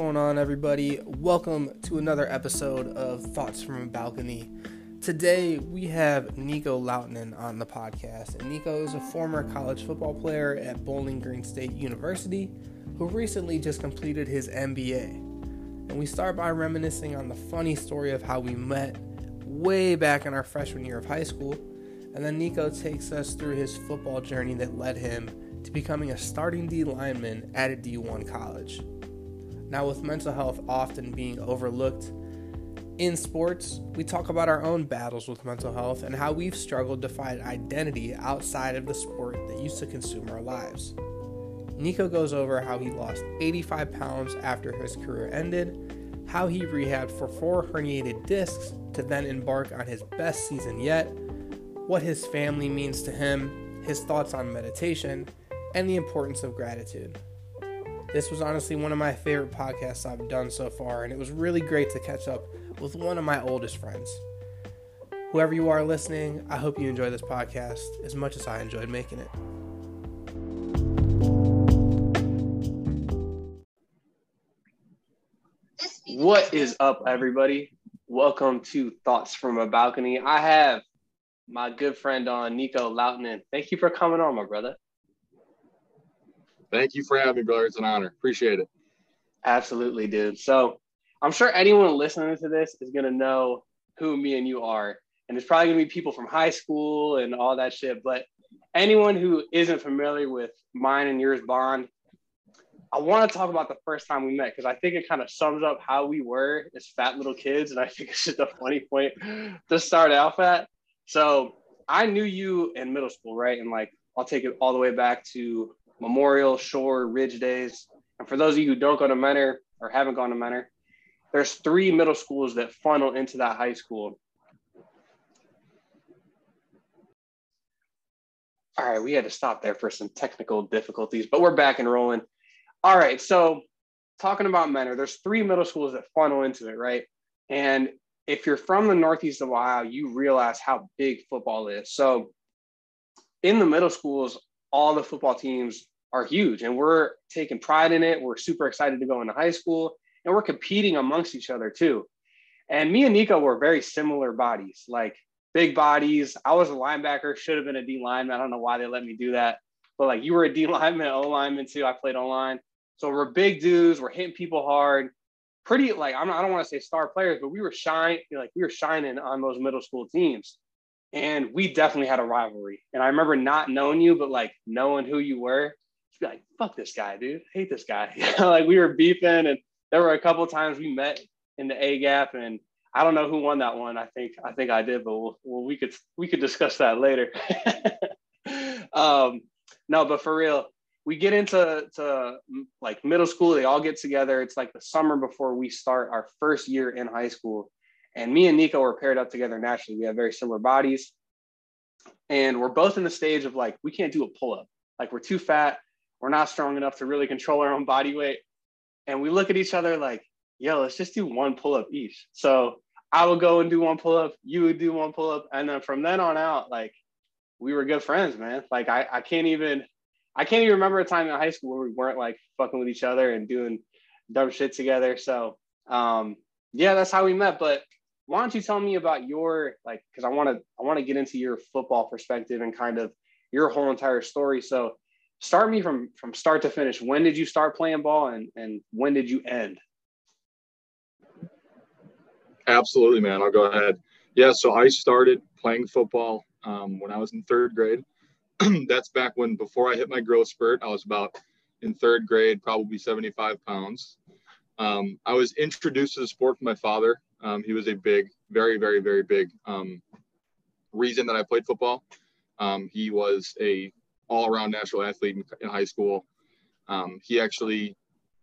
going on, everybody? Welcome to another episode of Thoughts from a Balcony. Today we have Nico Lautinen on the podcast, and Nico is a former college football player at Bowling Green State University who recently just completed his MBA. And we start by reminiscing on the funny story of how we met way back in our freshman year of high school, and then Nico takes us through his football journey that led him to becoming a starting D lineman at a D1 college. Now, with mental health often being overlooked in sports, we talk about our own battles with mental health and how we've struggled to find identity outside of the sport that used to consume our lives. Nico goes over how he lost 85 pounds after his career ended, how he rehabbed for four herniated discs to then embark on his best season yet, what his family means to him, his thoughts on meditation, and the importance of gratitude. This was honestly one of my favorite podcasts I've done so far, and it was really great to catch up with one of my oldest friends. Whoever you are listening, I hope you enjoy this podcast as much as I enjoyed making it. What is up, everybody? Welcome to Thoughts from a Balcony. I have my good friend on, Nico Lautinen. Thank you for coming on, my brother. Thank you for having me, brother. It's an honor. Appreciate it. Absolutely, dude. So I'm sure anyone listening to this is gonna know who me and you are. And it's probably gonna be people from high school and all that shit. But anyone who isn't familiar with mine and yours bond, I want to talk about the first time we met because I think it kind of sums up how we were as fat little kids. And I think it's just a funny point to start off at. So I knew you in middle school, right? And like, I'll take it all the way back to Memorial, Shore, Ridge days. And for those of you who don't go to Mentor or haven't gone to Mentor, there's three middle schools that funnel into that high school. All right, we had to stop there for some technical difficulties, but we're back and rolling. All right, so talking about Mentor, there's three middle schools that funnel into it, right? And if you're from the Northeast of Ohio, you realize how big football is. So in the middle schools, all the football teams are huge and we're taking pride in it. We're super excited to go into high school and we're competing amongst each other too. And me and Nico were very similar bodies, like big bodies. I was a linebacker, should have been a D lineman. I don't know why they let me do that. But like you were a D lineman, O lineman too. I played online. So we're big dudes. We're hitting people hard. Pretty like I'm, I don't want to say star players, but we were shine like we were shining on those middle school teams and we definitely had a rivalry. And I remember not knowing you, but like knowing who you were, be like, "Fuck this guy, dude! I hate this guy." like we were beefing, and there were a couple times we met in the A gap, and I don't know who won that one. I think I think I did, but we'll, well we could we could discuss that later. um, no, but for real, we get into to like middle school. They all get together. It's like the summer before we start our first year in high school, and me and Nico were paired up together naturally. We have very similar bodies. And we're both in the stage of like, we can't do a pull up. Like, we're too fat. We're not strong enough to really control our own body weight. And we look at each other like, yo, let's just do one pull up each. So I would go and do one pull up, you would do one pull up. And then from then on out, like, we were good friends, man. Like, I, I can't even, I can't even remember a time in high school where we weren't like fucking with each other and doing dumb shit together. So, um, yeah, that's how we met. But why don't you tell me about your like because i want to i want to get into your football perspective and kind of your whole entire story so start me from from start to finish. When did you start playing ball and and when did you end? Absolutely man. I'll go ahead. Yeah so i started playing football um, when i was in third grade. That's back when before i hit my growth spurt i was about in third grade probably 75 pounds. Um, i was introduced to the sport from my father. Um, he was a big, very, very, very big um, reason that I played football. Um, he was a all-around natural athlete in, in high school. Um, he actually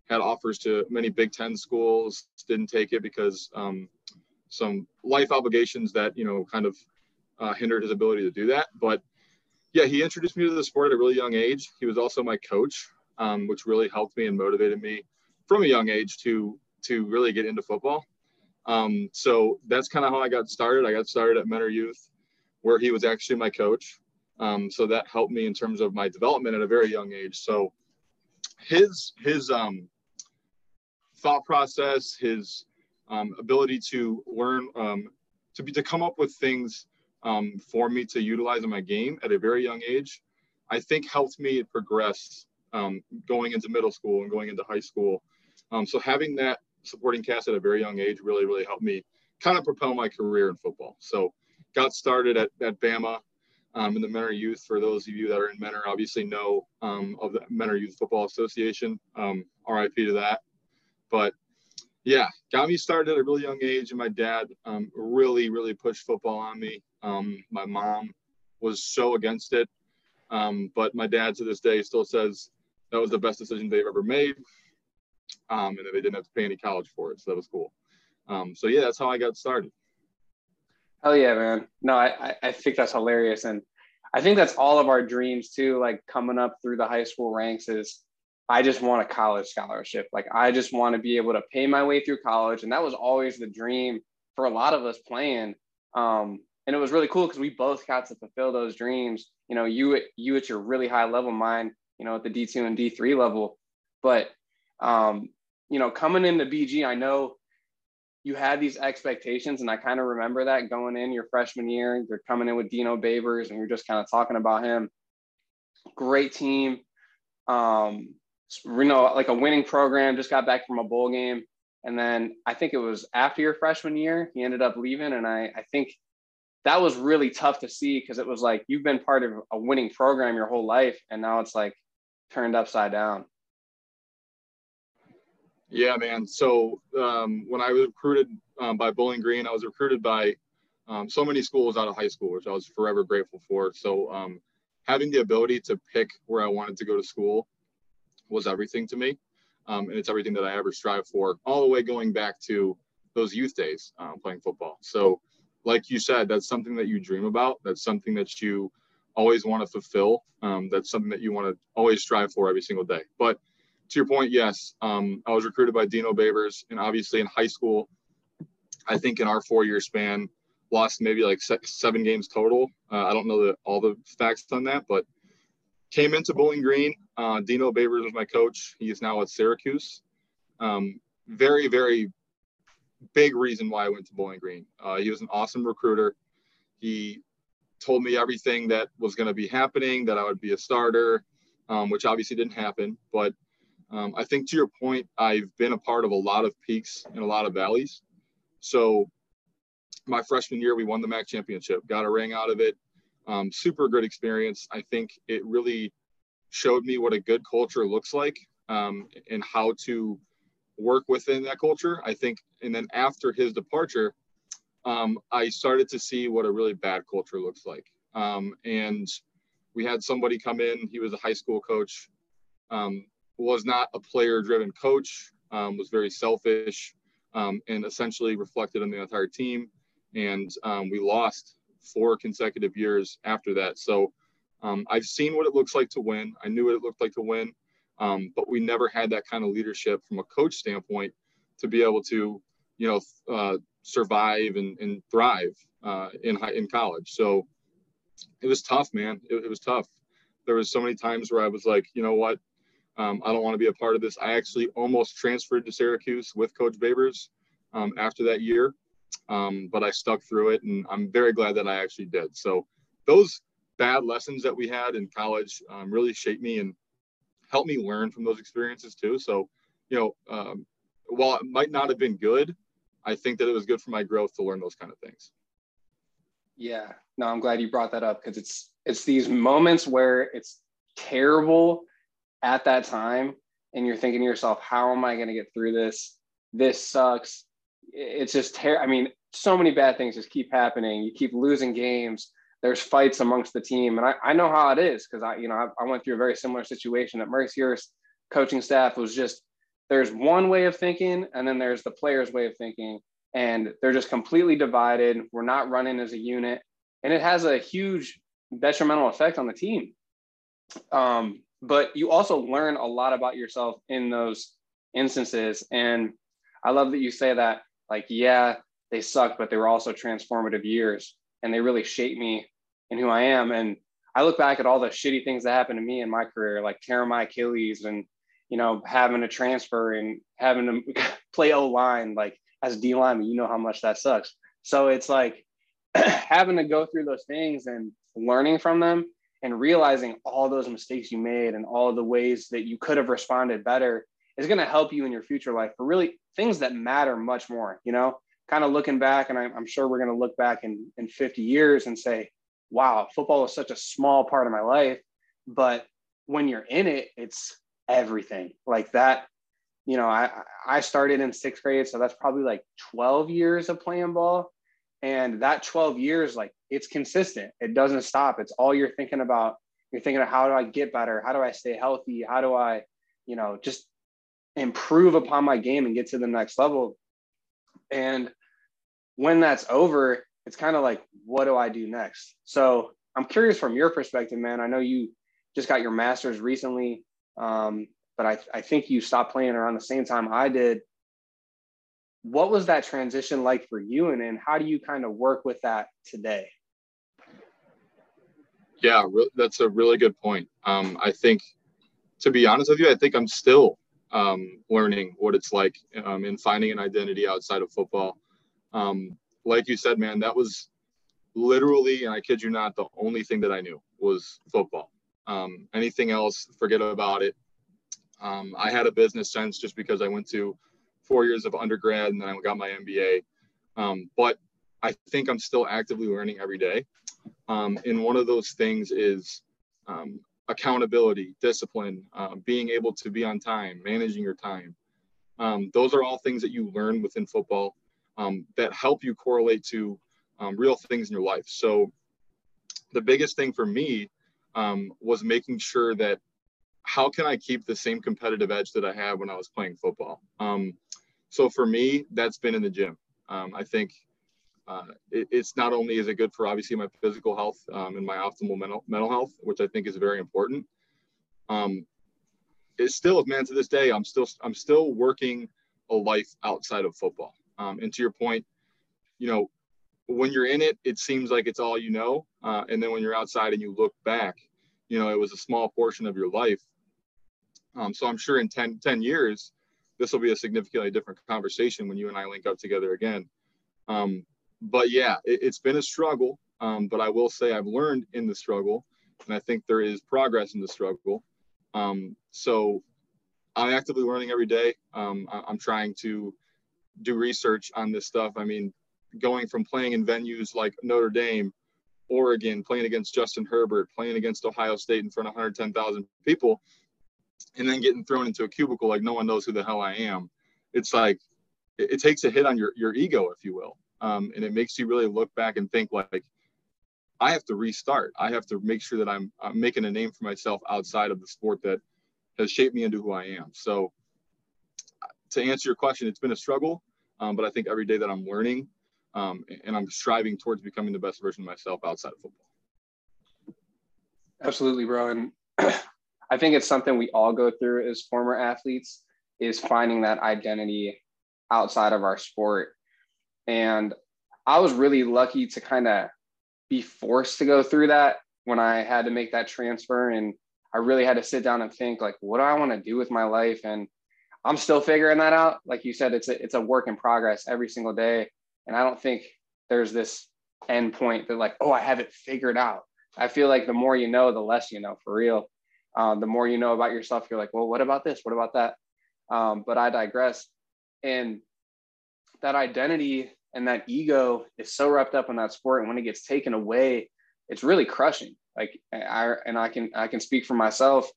had offers to many Big Ten schools, didn't take it because um, some life obligations that you know kind of uh, hindered his ability to do that. But yeah, he introduced me to the sport at a really young age. He was also my coach, um, which really helped me and motivated me from a young age to to really get into football. Um, so that's kind of how I got started. I got started at Mentor Youth, where he was actually my coach. Um, so that helped me in terms of my development at a very young age. So his his um, thought process, his um, ability to learn, um, to be to come up with things um, for me to utilize in my game at a very young age, I think helped me progress um, going into middle school and going into high school. So having that supporting cast at a very young age really, really helped me kind of propel my career in football. So got started at, at Bama um, in the Mentor Youth. For those of you that are in Mentor, obviously know um, of the Mentor Youth Football Association. Um, RIP to that. But yeah, got me started at a really young age, and my dad um, really, really pushed football on me. Um, my mom was so against it, um, but my dad to this day still says that was the best decision they've ever made, um, and that they didn't have to pay any college for it, so that was cool. Um, so yeah, that's how I got started. Hell yeah, man! No, I I think that's hilarious, and I think that's all of our dreams too. Like coming up through the high school ranks is I just want a college scholarship. Like I just want to be able to pay my way through college. And that was always the dream for a lot of us playing. Um, and it was really cool because we both got to fulfill those dreams. You know, you at you at your really high level, mine, you know, at the D2 and D3 level. But um, you know, coming into BG, I know you had these expectations, and I kind of remember that going in your freshman year. You're coming in with Dino Babers, and you're just kind of talking about him. Great team. Um, you know, like a winning program, just got back from a bowl game. And then I think it was after your freshman year, he ended up leaving. And I, I think that was really tough to see because it was like you've been part of a winning program your whole life. And now it's like turned upside down. Yeah, man. So um, when I was recruited um, by Bowling Green, I was recruited by um, so many schools out of high school, which I was forever grateful for. So um, having the ability to pick where I wanted to go to school was everything to me. Um, and it's everything that I ever strive for, all the way going back to those youth days um, playing football. So, like you said, that's something that you dream about. That's something that you always want to fulfill. That's something that you want to always strive for every single day. But to your point, yes, um, I was recruited by Dino Babers, and obviously in high school, I think in our four-year span, lost maybe like seven games total. Uh, I don't know the, all the facts on that, but came into Bowling Green. Uh, Dino Babers was my coach. He is now at Syracuse. Um, very, very big reason why I went to Bowling Green. Uh, he was an awesome recruiter. He told me everything that was going to be happening, that I would be a starter, um, which obviously didn't happen. But um, I think to your point, I've been a part of a lot of peaks and a lot of valleys. So my freshman year, we won the MAC championship, got a ring out of it. Um, super good experience. I think it really showed me what a good culture looks like um, and how to work within that culture. I think, and then after his departure, um, I started to see what a really bad culture looks like. Um, and we had somebody come in. He was a high school coach. Um, was not a player-driven coach. Um, was very selfish, and essentially reflected on the entire team. And we lost four consecutive years after that. So um, I've seen what it looks like to win. I knew what it looked like to win, um, but we never had that kind of leadership from a coach standpoint to be able to, you know, uh, survive and, and thrive uh, in high, in college. So it was tough, man. It, it, was tough. There was so many times where I was like, you know what, um, I don't want to be a part of this. I actually almost transferred to Syracuse with Coach Babers um, after that year um, but I stuck through it, and I'm very glad that I actually did. So those bad lessons that we had in college um, really shaped me and helped me learn from those experiences too. So, you know, um, while it might not have been good, I think that it was good for my growth to learn those kind of things. Yeah, no, I'm glad you brought that up because it's it's these moments where it's terrible at that time, and you're thinking to yourself, "How am I going to get through this? This sucks." it's just ter- I mean, so many bad things just keep happening. You keep losing games. There's fights amongst the team, and I, I know how it is because I you know I, I, went through a very similar situation at Mercyhurst. Coaching staff was just there's one way of thinking, and then there's the players' way of thinking, and they're just completely divided. We're not running as a unit, and it has a huge detrimental effect on the team. Um, but you also learn a lot about yourself in those instances, and I love that you say that like, yeah, they sucked, but they were also transformative years and they really shaped me in who I am. And I look back at all the shitty things that happened to me in my career, like tearing my Achilles and you know, having a transfer and having to play O line, like as D lineman, you know how much that sucks. So it's like having to go through those things and learning from them and realizing all those mistakes you made and all the ways that you could have responded better is going to help you in your future life for really things that matter much more, you know, kind of looking back. And I'm, sure we're going to look back in, in 50 years and say, wow, football was such a small part of my life. But when you're in it, it's everything like that. You know, I, I started in sixth grade, so that's probably like 12 years of playing ball. And that 12 years, like it's consistent. It doesn't stop. It's all you're thinking about. You're thinking of how do I get better? How do I stay healthy? How do I, you know, just improve upon my game and get to the next level? And when that's over, it's kind of like, what do I do next? So I'm curious from your perspective, man. I know you just got your master's recently, um, but I, I think you stopped playing around the same time I did what was that transition like for you? And, and how do you kind of work with that today? Yeah that's a really good point. Um, i think to be honest with you i think i'm still um, learning what it's like um, in finding an identity outside of football. Um, like you said man that was literally and i kid you not the only thing that i knew was football. Um, anything else forget about it. Um, i had a business sense just because i went to four years of undergrad and then I got my MBA. Um, but I think I'm still actively learning every day. Um, and one of those things is um, accountability, discipline, uh, being able to be on time, managing your time. Um, those are all things that you learn within football um, that help you correlate to um, real things in your life. So the biggest thing for me was making sure that how can I keep the same competitive edge that I had when I was playing football? Um, so for me, that's been in the gym. Um, I think uh, it, it's not only is it good for obviously my physical health um, and my optimal mental mental health, which I think is very important. Um, it's still, man, to this day, I'm still I'm still working a life outside of football. Um, and to your point, you know, when you're in it, it seems like it's all you know, uh, and then when you're outside and you look back, you know, it was a small portion of your life. Um, so I'm sure in 10, 10 years, this will be a significantly different conversation when you and I link up together again. Um, but yeah, it, has been a struggle. Um, but I will say I've learned in the struggle, and I think there is progress in the struggle. Um, so I'm actively learning every day. Um, I, I'm trying to do research on this stuff. I mean, going from playing in venues like Notre Dame, Oregon, playing against Justin Herbert, playing against Ohio State in front of 110,000 people, and then getting thrown into a cubicle like no one knows who the hell I am. It's like it, it takes a hit on your your ego, if you will, um, and it makes you really look back and think like I have to restart. I have to make sure that I'm, I'm making a name for myself outside of the sport that has shaped me into who I am. So to answer your question, it's been a struggle, um, but I think every day that I'm learning um, and I'm striving towards becoming the best version of myself outside of football. Absolutely, bro. And I think it's something we all go through as former athletes is finding that identity outside of our sport. And I was really lucky to kind of be forced to go through that when I had to make that transfer. And I really had to sit down and think, like, what do I want to do with my life? And I'm still figuring that out. Like you said, it's a, it's a work in progress every single day. And I don't think there's this end point that, like, oh, I have it figured out. I feel like the more you know, the less you know for real. Uh, the more you know about yourself, you're like, well, what about this? What about that? Um, but I digress. And that identity and that ego is so wrapped up in that sport, and when it gets taken away, it's really crushing. Like I and I can I can speak for myself.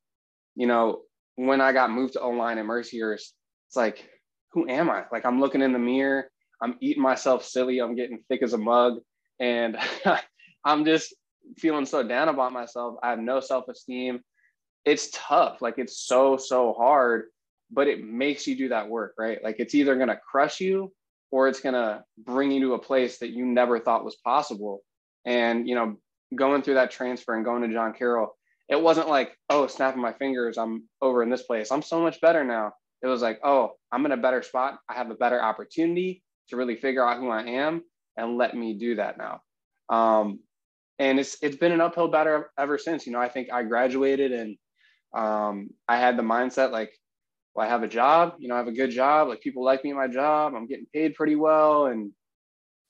You know, when I got moved to O line at Mercyhurst, it's like, who am I? Like I'm looking in the mirror, I'm eating myself silly, I'm getting thick as a mug, and I'm just feeling so down about myself. I have no self esteem it's tough. Like it's so, so hard, but it makes you do that work, right? Like it's either going to crush you or it's going to bring you to a place that you never thought was possible. And, you know, going through that transfer and going to John Carroll, it wasn't like, oh, snapping my fingers, I'm over in this place. I'm so much better now. It was like, oh, I'm in a better spot. I have a better opportunity to really figure out who I am and let me do that now. Um, and it's it's been an uphill battle ever since. You know, I think I graduated and um, I had the mindset like well, I have a job, you know, I have a good job. Like people like me in my job. I'm getting paid pretty well. And,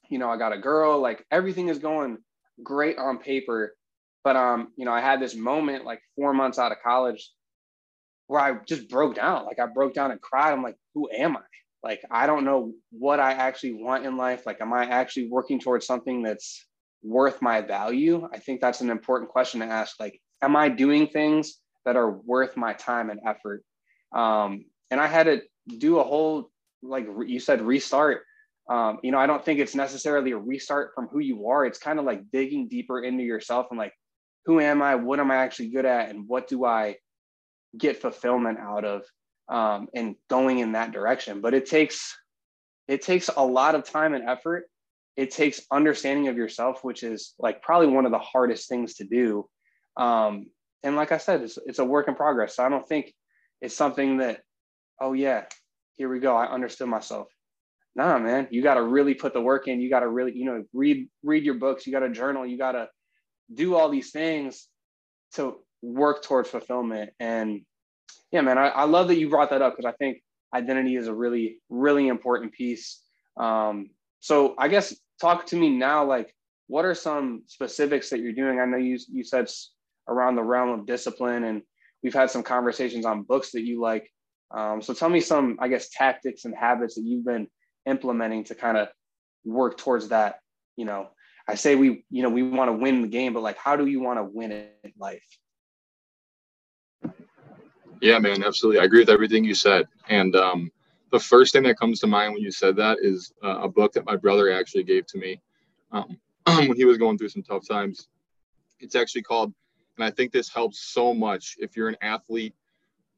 you know, I got a girl, like everything is going great on paper. But, um, you know, I had this moment like four months out of college where I just broke down. Like I broke down and cried. I'm like, who am I? Like, I don't know what I actually want in life. Like, am I actually working towards something that's worth my value? I think that's an important question to ask. Like, am I doing things that are worth my time and effort? Um, and I had to do a whole, like you said, restart. Um, you know, I don't think it's necessarily a restart from who you are. It's kind of like digging deeper into yourself and like, who am I? What am I actually good at? And what do I get fulfillment out of? Um, and going in that direction. But it takes it takes a lot of time and effort. It takes understanding of yourself, which is like probably one of the hardest things to do. Um, and like I said, it's, it's a work in progress. So I don't think it's something that, oh yeah, here we go. I understood myself. Nah, man, you got to really put the work in. You got to really, you know, read read your books. You got to journal. You got to do all these things to work towards fulfillment. And yeah, man, I, I love that you brought that up because I think identity is a really, really important piece. Um, so I guess talk to me now, like, what are some specifics that you're doing? I know you you said around the realm of discipline and we've had some conversations on books that you like. Um, so tell me some, I guess, tactics and habits that you've been implementing to kind of work towards that. You know, I say we, you know, we want to win the game, but like, how do you want to win it in life? Yeah, man, absolutely. I agree with everything you said. And um, the first thing that comes to mind when you said that is uh, a book that my brother actually gave to me um, when he was going through some tough times. It's actually called and I think this helps so much if you're an athlete,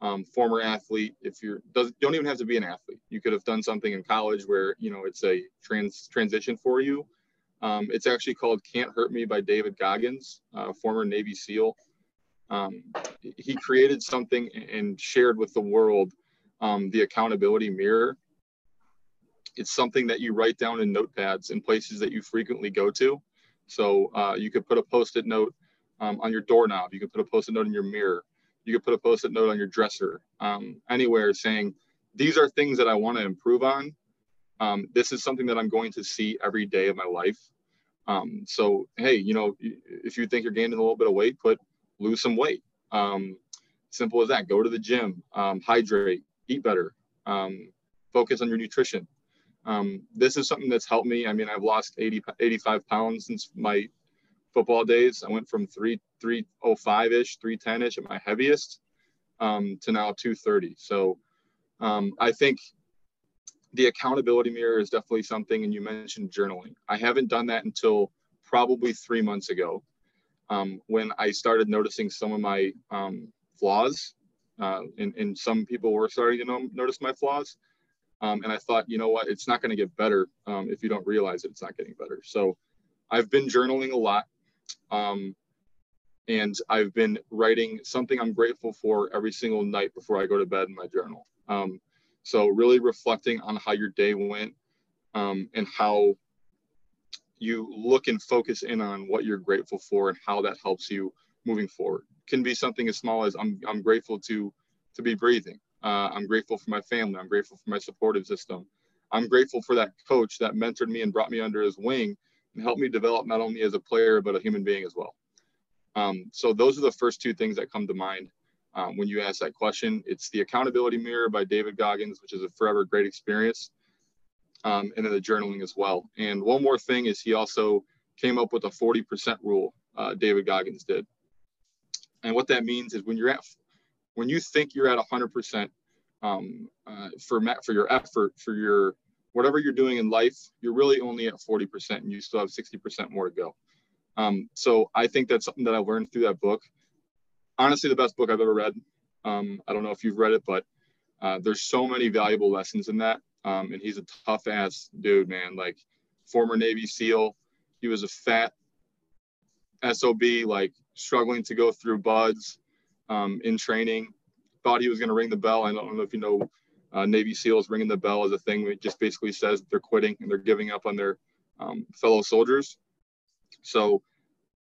um, former athlete. If you're does, don't even have to be an athlete. You could have done something in college where you know it's a trans transition for you. Um, it's actually called "Can't Hurt Me" by David Goggins, uh, former Navy SEAL. Um, he created something and shared with the world um, the accountability mirror. It's something that you write down in notepads in places that you frequently go to. So uh, you could put a post-it note um, on your doorknob. You can put a post-it note in your mirror. You can put a post-it note on your dresser, um, anywhere saying, these are things that I want to improve on. Um, this is something that I'm going to see every day of my life. Um, so, hey, you know, if you think you're gaining a little bit of weight, put lose some weight. Um, simple as that. Go to the gym, um, hydrate, eat better, focus on your nutrition. this is something that's helped me. I mean, I've lost 80, 85 pounds since my football days. I went from three three oh five ish, three ten ish at my heaviest, um, to now two thirty. So um, I think the accountability mirror is definitely something. And you mentioned journaling. I haven't done that until probably three months ago, um, when I started noticing some of my um, flaws. Uh, and, and some people were starting to know, notice my flaws. Um, and I thought, you know what, it's not going to get better um, if you don't realize it, it's not getting better. So I've been journaling a lot. Um, and I've been writing something I'm grateful for every single night before I go to bed in my journal. Um, so really reflecting on how your day went um, and how you look and focus in on what you're grateful for and how that helps you moving forward. Can be something as small as I'm, I'm grateful to to be breathing. Uh, I'm grateful for my family. I'm grateful for my supportive system. I'm grateful for that coach that mentored me and brought me under his wing helped me develop not only as a player but a human being as well. Um, so those are the first two things that come to mind um, when you ask that question. It's the accountability mirror by David Goggins, which is a forever great experience, um, and then the journaling as well. And one more thing is he also came up with a 40% rule. Uh, David Goggins did, and what that means is when you're at when you think you're at 100% um, uh, for for your effort for your whatever you're doing in life, you're really only at 40% and you still have 60% more to go. Um, so I think that's something that I learned through that book. Honestly, the best book I've ever read. Um, I don't know if you've read it, but uh, there's so many valuable lessons in that. Um, and he's a tough ass dude, man. Like former Navy SEAL, he was a fat SOB, like struggling to go through BUD/S um, in training. Thought he was going to ring the bell. I don't know if you know uh, Navy SEALs ringing the bell is a thing that just basically says they're quitting and they're giving up on their um, fellow soldiers. So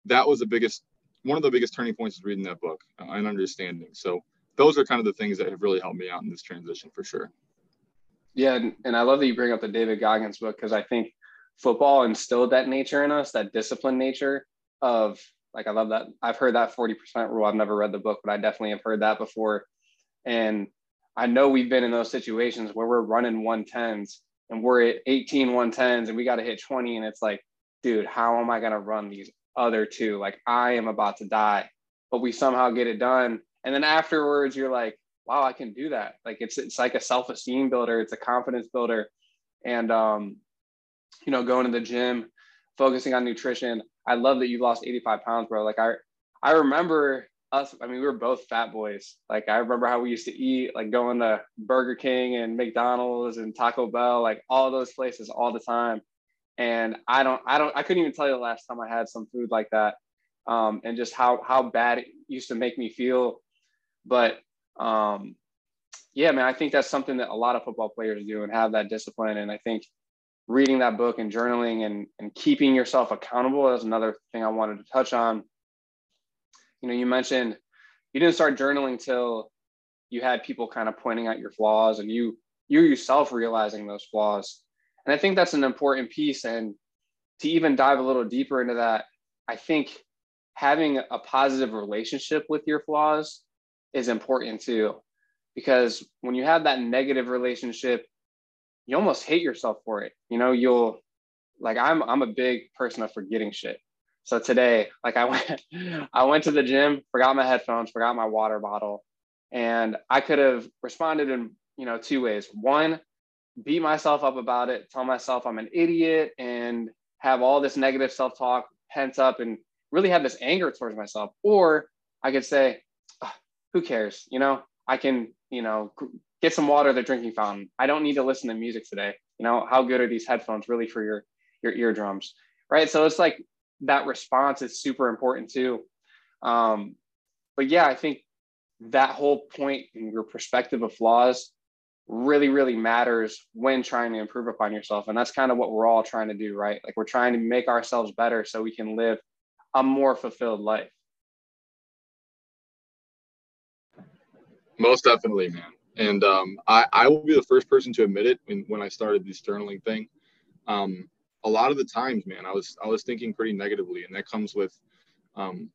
that was the biggest, one of the biggest turning points is reading that book uh, and understanding. So those are kind of the things that have really helped me out in this transition for sure. Yeah, and, and I love that you bring up the David Goggins book because I think football instilled that nature in us, that disciplined nature of like I love that. I've heard that 40% rule. I've never read the book, but I definitely have heard that before. And I know we've been in those situations where we're running 110s and we're at 18 110s and we got to hit 20 and it's like, dude, how am I going to run these other two? Like I am about to die. But we somehow get it done. And then afterwards you're like, wow, I can do that. Like it's it's like a self-esteem builder, it's a confidence builder. And um, you know, going to the gym, focusing on nutrition. I love that you lost 85 pounds, bro. Like I I remember us, I mean, we were both fat boys. Like I remember how we used to eat, like going to Burger King and McDonald's and Taco Bell, like all those places all the time. And I don't, I don't, I couldn't even tell you the last time I had some food like that. Um, and just how how bad it used to make me feel. But um, yeah, man, I think that's something that a lot of football players do and have that discipline. And I think reading that book and journaling and, and keeping yourself accountable is another thing I wanted to touch on. You know, you mentioned you didn't start journaling till you had people kind of pointing out your flaws and you you yourself realizing those flaws. And I think that's an important piece. And to even dive a little deeper into that, I think having a positive relationship with your flaws is important too. Because when you have that negative relationship, you almost hate yourself for it. You know, you'll like I'm I'm a big person of forgetting shit. So today, like I went I went to the gym, forgot my headphones, forgot my water bottle, and I could have responded in, you know, two ways. One, beat myself up about it, tell myself I'm an idiot and have all this negative self-talk pent up and really have this anger towards myself. Or I could say, who cares? You know, I can, you know, get some water at the drinking fountain. I don't need to listen to music today. You know, how good are these headphones really for your your eardrums? Right. So it's like that response is super important too. Um, but yeah, I think that whole point in your perspective of flaws really, really matters when trying to improve upon yourself. And that's kind of what we're all trying to do, right? Like we're trying to make ourselves better so we can live a more fulfilled life. Most definitely, man. And um, I, I will be the first person to admit it when, when I started this journaling thing. Um, a lot of the times, man, I was I was thinking pretty negatively, and that comes with um,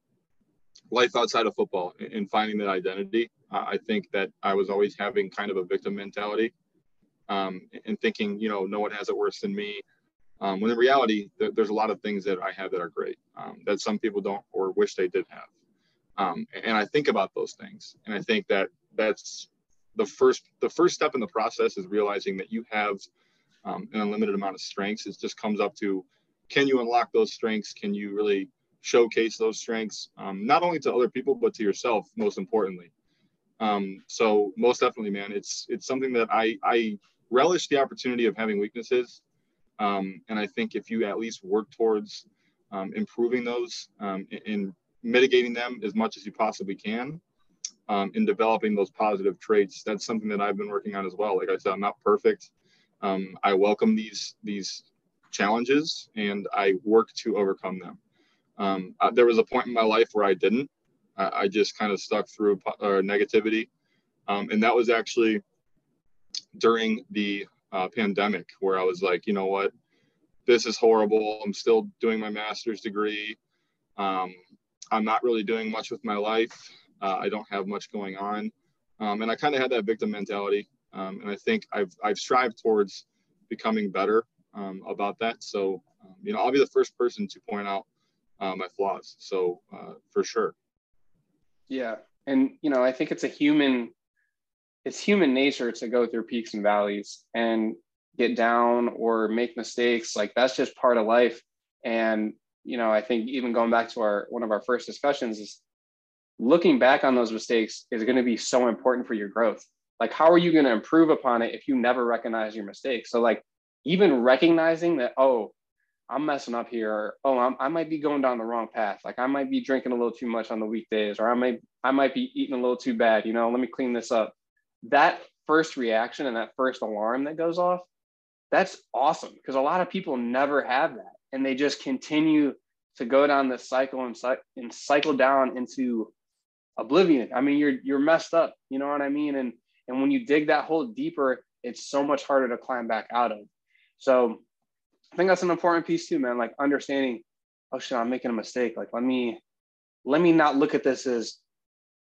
life outside of football and finding that identity. I think that I was always having kind of a victim mentality um, and thinking, you know, no one has it worse than me. Um, when in reality, th- there's a lot of things that I have that are great um, that some people don't or wish they did have. Um, and I think about those things, and I think that that's the first the first step in the process is realizing that you have um, an unlimited amount of strengths. It just comes up to can you unlock those strengths? Can you really showcase those strengths, um, not only to other people but to yourself, most importantly. Um, so most definitely, man, it's it's something that I I relish the opportunity of having weaknesses, um, and I think if you at least work towards um, improving those um, and mitigating them as much as you possibly can, um, in developing those positive traits. That's something that I've been working on as well. Like I said, I'm not perfect. Um, I welcome these these challenges and I work to overcome them. Um, uh, there was a point in my life where I didn't. I, I just kind of stuck through uh, negativity, um, and that was actually during the uh, pandemic where I was like, you know what, this is horrible. I'm still doing my master's degree. Um, I'm not really doing much with my life. Uh, I don't have much going on. Um, and I kind of had that victim mentality. Um, and I think I've, I've strived towards becoming better um, about that. So, um, you know, I'll be the first person to point out uh, my flaws. So, uh, for sure. Yeah. And, you know, I think it's a human, it's human nature to go through peaks and valleys and get down or make mistakes. Like that's just part of life. And, you know, I think even going back to our, one of our first discussions is looking back on those mistakes is going to be so important for your growth. Like, how are you going to improve upon it if you never recognize your mistakes? So, like, even recognizing that, oh, I'm messing up here, or oh, I'm, i might be going down the wrong path. Like, I might be drinking a little too much on the weekdays, or I might, I might be eating a little too bad. You know, let me clean this up. That first reaction and that first alarm that goes off, that's awesome because a lot of people never have that, and they just continue to go down this cycle and, and cycle down into oblivion. I mean, you're you're messed up. You know what I mean? And and when you dig that hole deeper, it's so much harder to climb back out of. So I think that's an important piece too, man. Like understanding, oh shit, I'm making a mistake. Like let me let me not look at this as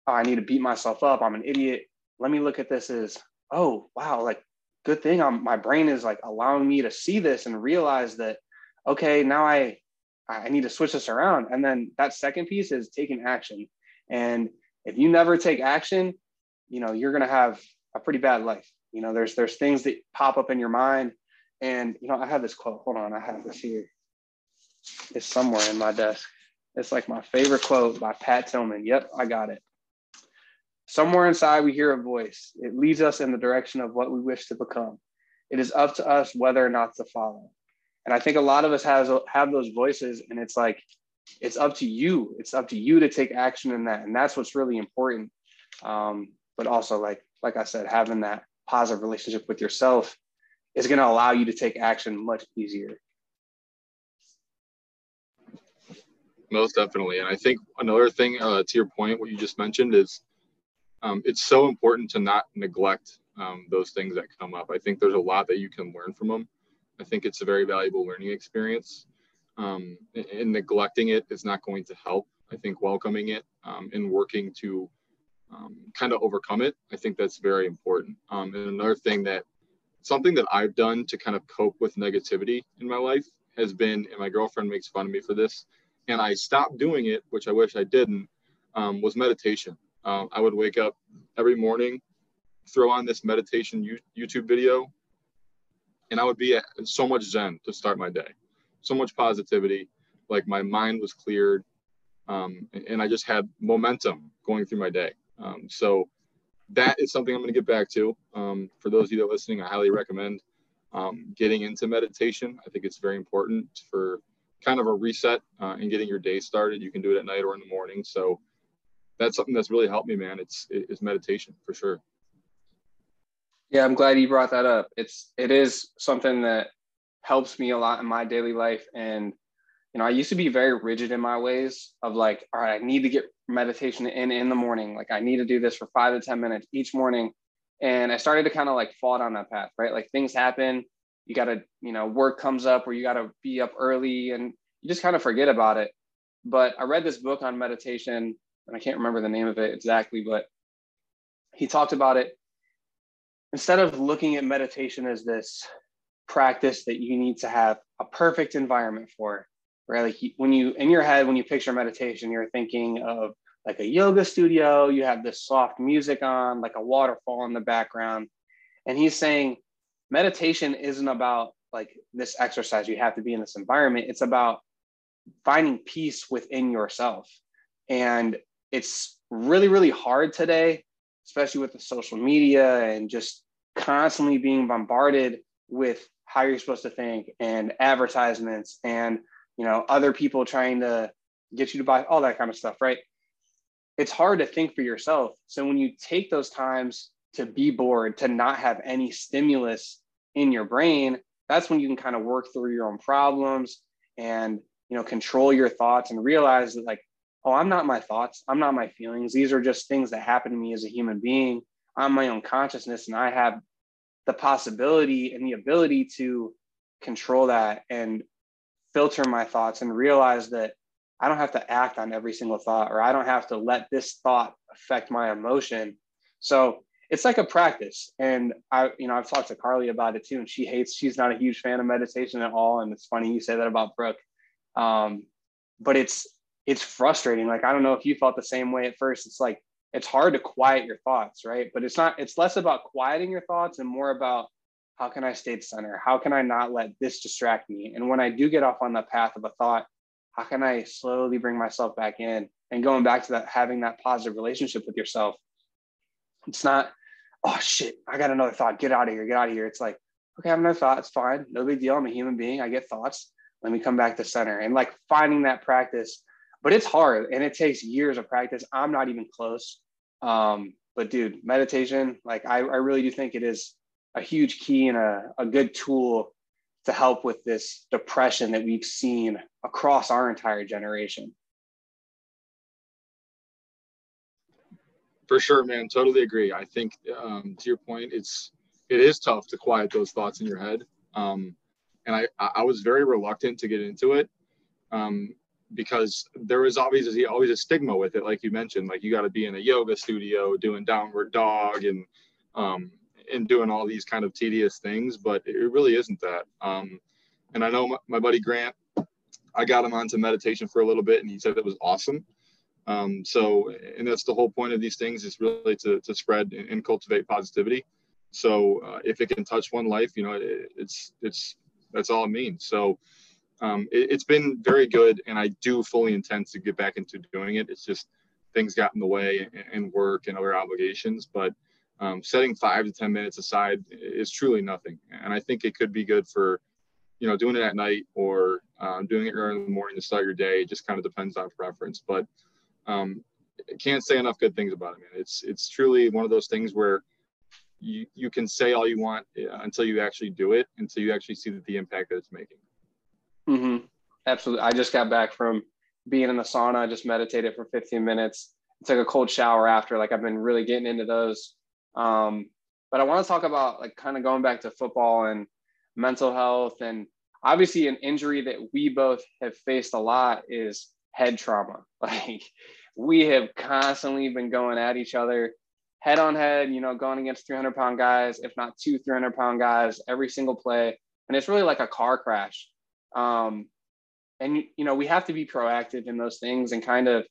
oh, I need to beat myself up. I'm an idiot. Let me look at this as oh wow, like good thing I'm my brain is like allowing me to see this and realize that okay, now I I need to switch this around. And then that second piece is taking action. And if you never take action, you know, you're gonna have a pretty bad life. You know, there's there's things that pop up in your mind. And you know, I have this quote. Hold on, I have this here. It's somewhere in my desk. It's like my favorite quote by Pat Tillman. Yep, I got it. Somewhere inside, we hear a voice. It leads us in the direction of what we wish to become. It is up to us whether or not to follow. And I think a lot of us has have those voices, and it's like it's up to you. It's up to you to take action in that, and that's what's really important. Um, but also, like like I said, having that positive relationship with yourself is going to allow you to take action much easier. Most definitely, and I think another thing uh, to your point, what you just mentioned is um, it's so important to not neglect um, those things that come up. I think there's a lot that you can learn from them. I think it's a very valuable learning experience. Um, and neglecting it is not going to help. I think welcoming it um, and working to um, kind of overcome it, I think that's very important. Um, and another thing that something that I've done to kind of cope with negativity in my life has been, and my girlfriend makes fun of me for this, and I stopped doing it, which I wish I didn't, um, was meditation. Um, I would wake up every morning, throw on this meditation YouTube video, and I would be at so much zen to start my day, so much positivity. Like my mind was cleared, um, and I just had momentum going through my day. Um, so that is something I'm going to get back to. Um, for those of you that are listening, I highly recommend um, getting into meditation. I think it's very important for kind of a reset uh, and getting your day started. You can do it at night or in the morning. So that's something that's really helped me, man. It's it's meditation for sure. Yeah, I'm glad you brought that up. It's it is something that helps me a lot in my daily life. And you know, I used to be very rigid in my ways of like, all right, I need to get meditation in in the morning. Like I need to do this for five to 10 minutes each morning. And I started to kind of like fall down that path, right? Like things happen, you gotta, you know, work comes up where you gotta be up early and you just kind of forget about it. But I read this book on meditation and I can't remember the name of it exactly, but he talked about it. Instead of looking at meditation as this practice that you need to have a perfect environment for, right? Like when you in your head, when you picture meditation, you're thinking of like a yoga studio, you have this soft music on, like a waterfall in the background. And he's saying meditation isn't about like this exercise, you have to be in this environment. It's about finding peace within yourself. And it's really, really hard today, especially with the social media and just constantly being bombarded with how you're supposed to think and advertisements and you know other people trying to get you to buy all that kind of stuff right it's hard to think for yourself so when you take those times to be bored to not have any stimulus in your brain that's when you can kind of work through your own problems and you know control your thoughts and realize that like oh, I'm not my thoughts. I'm not my feelings. These are just things that happen to me as a human being. I'm my own consciousness, and I have the possibility and the ability to control that and filter my thoughts and realize that I don't have to act on every single thought or I don't have to let this thought affect my emotion. So it's like a practice. And I, you know, I've talked to Carly about it too, and she hates, she's not a huge fan of meditation at all. And it's funny you say that about Brooke. Um, but it's it's frustrating. Like I don't know if you felt the same way at first. It's like it's hard to quiet your thoughts, right? But it's not. It's less about quieting your thoughts and more about how can I stay center? How can I not let this distract me? And when I do get off on the path of a thought, how can I slowly bring myself back in? And going back to that, having that positive relationship with yourself. It's not, oh shit, I got another thought. Get out of here. Get out of here. It's like, okay, I have another thought. It's fine. No big deal. I'm a human being. I get thoughts. Let me come back to center. And like finding that practice but it's hard and it takes years of practice. I'm not even close. Um, but dude, meditation, like I, I really do think it is a huge key and a, a good tool to help with this depression that we've seen across our entire generation. For sure, man. Totally agree. I think um, to your point, it's it is tough to quiet those thoughts in your head. Um, and I I was very reluctant to get into it um, because there was obviously always a stigma with it, like you mentioned. Like you got to be in a yoga studio doing downward dog and um, and doing all these kind of tedious things, but it really isn't that. Um, and I know my, my buddy Grant, I got him onto meditation for a little bit, and he said it was awesome. Um, so, and that's the whole point of these things is really to, to spread and, cultivate positivity. So, uh, if it can touch one life, you know, it, it's it's that's all it means. So, um, it, has been very good, and I do fully intend to get back into doing it. It's just things got in the way and, and work and other obligations, but um, setting five to ten minutes aside is truly nothing, and I think it could be good for you know doing it at night or um, doing it early in the morning to start your day. It just kind of depends on preference, but um, can't say enough good things about it, man. It's it's truly one of those things where you you can say all you want uh, until you actually do it, until you actually see the impact that it's making. Mm-hmm. Absolutely. I just got back from being in the sauna. I just meditated for 15 minutes. took a cold shower after. Like I've been really getting into those. Um, but I want to talk about like kind of going back to football and mental health and obviously an injury that we both have faced a lot is head trauma. Like we have constantly been going at each other head on head, you know, going against 300 pound guys, if not two 300 pound guys every single play. And it's really like a car crash. Um, and, you know, we have to be proactive in those things and kind of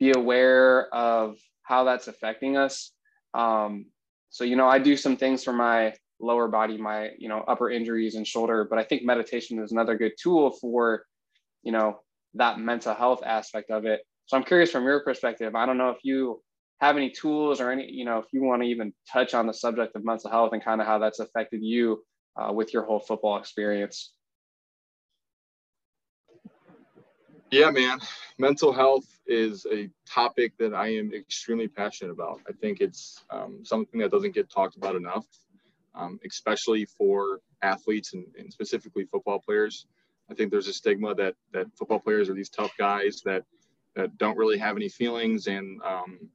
be aware of how that's affecting us. Um, so, you know, I do some things for my lower body, my, you know, upper injuries and shoulder, but I think meditation is another good tool for, you know, that mental health aspect of it. So I'm curious from your perspective. I don't know if you have any tools or any, you know, if you want to even touch on the subject of mental health and kind of how that's affected you uh, with your whole football experience. Yeah, man. Mental health is a topic that I am extremely passionate about. I think it's um, something that doesn't get talked about enough, um, especially for athletes and, and specifically football players. I think there's a stigma that that football players are these tough guys that that don't really have any feelings and um,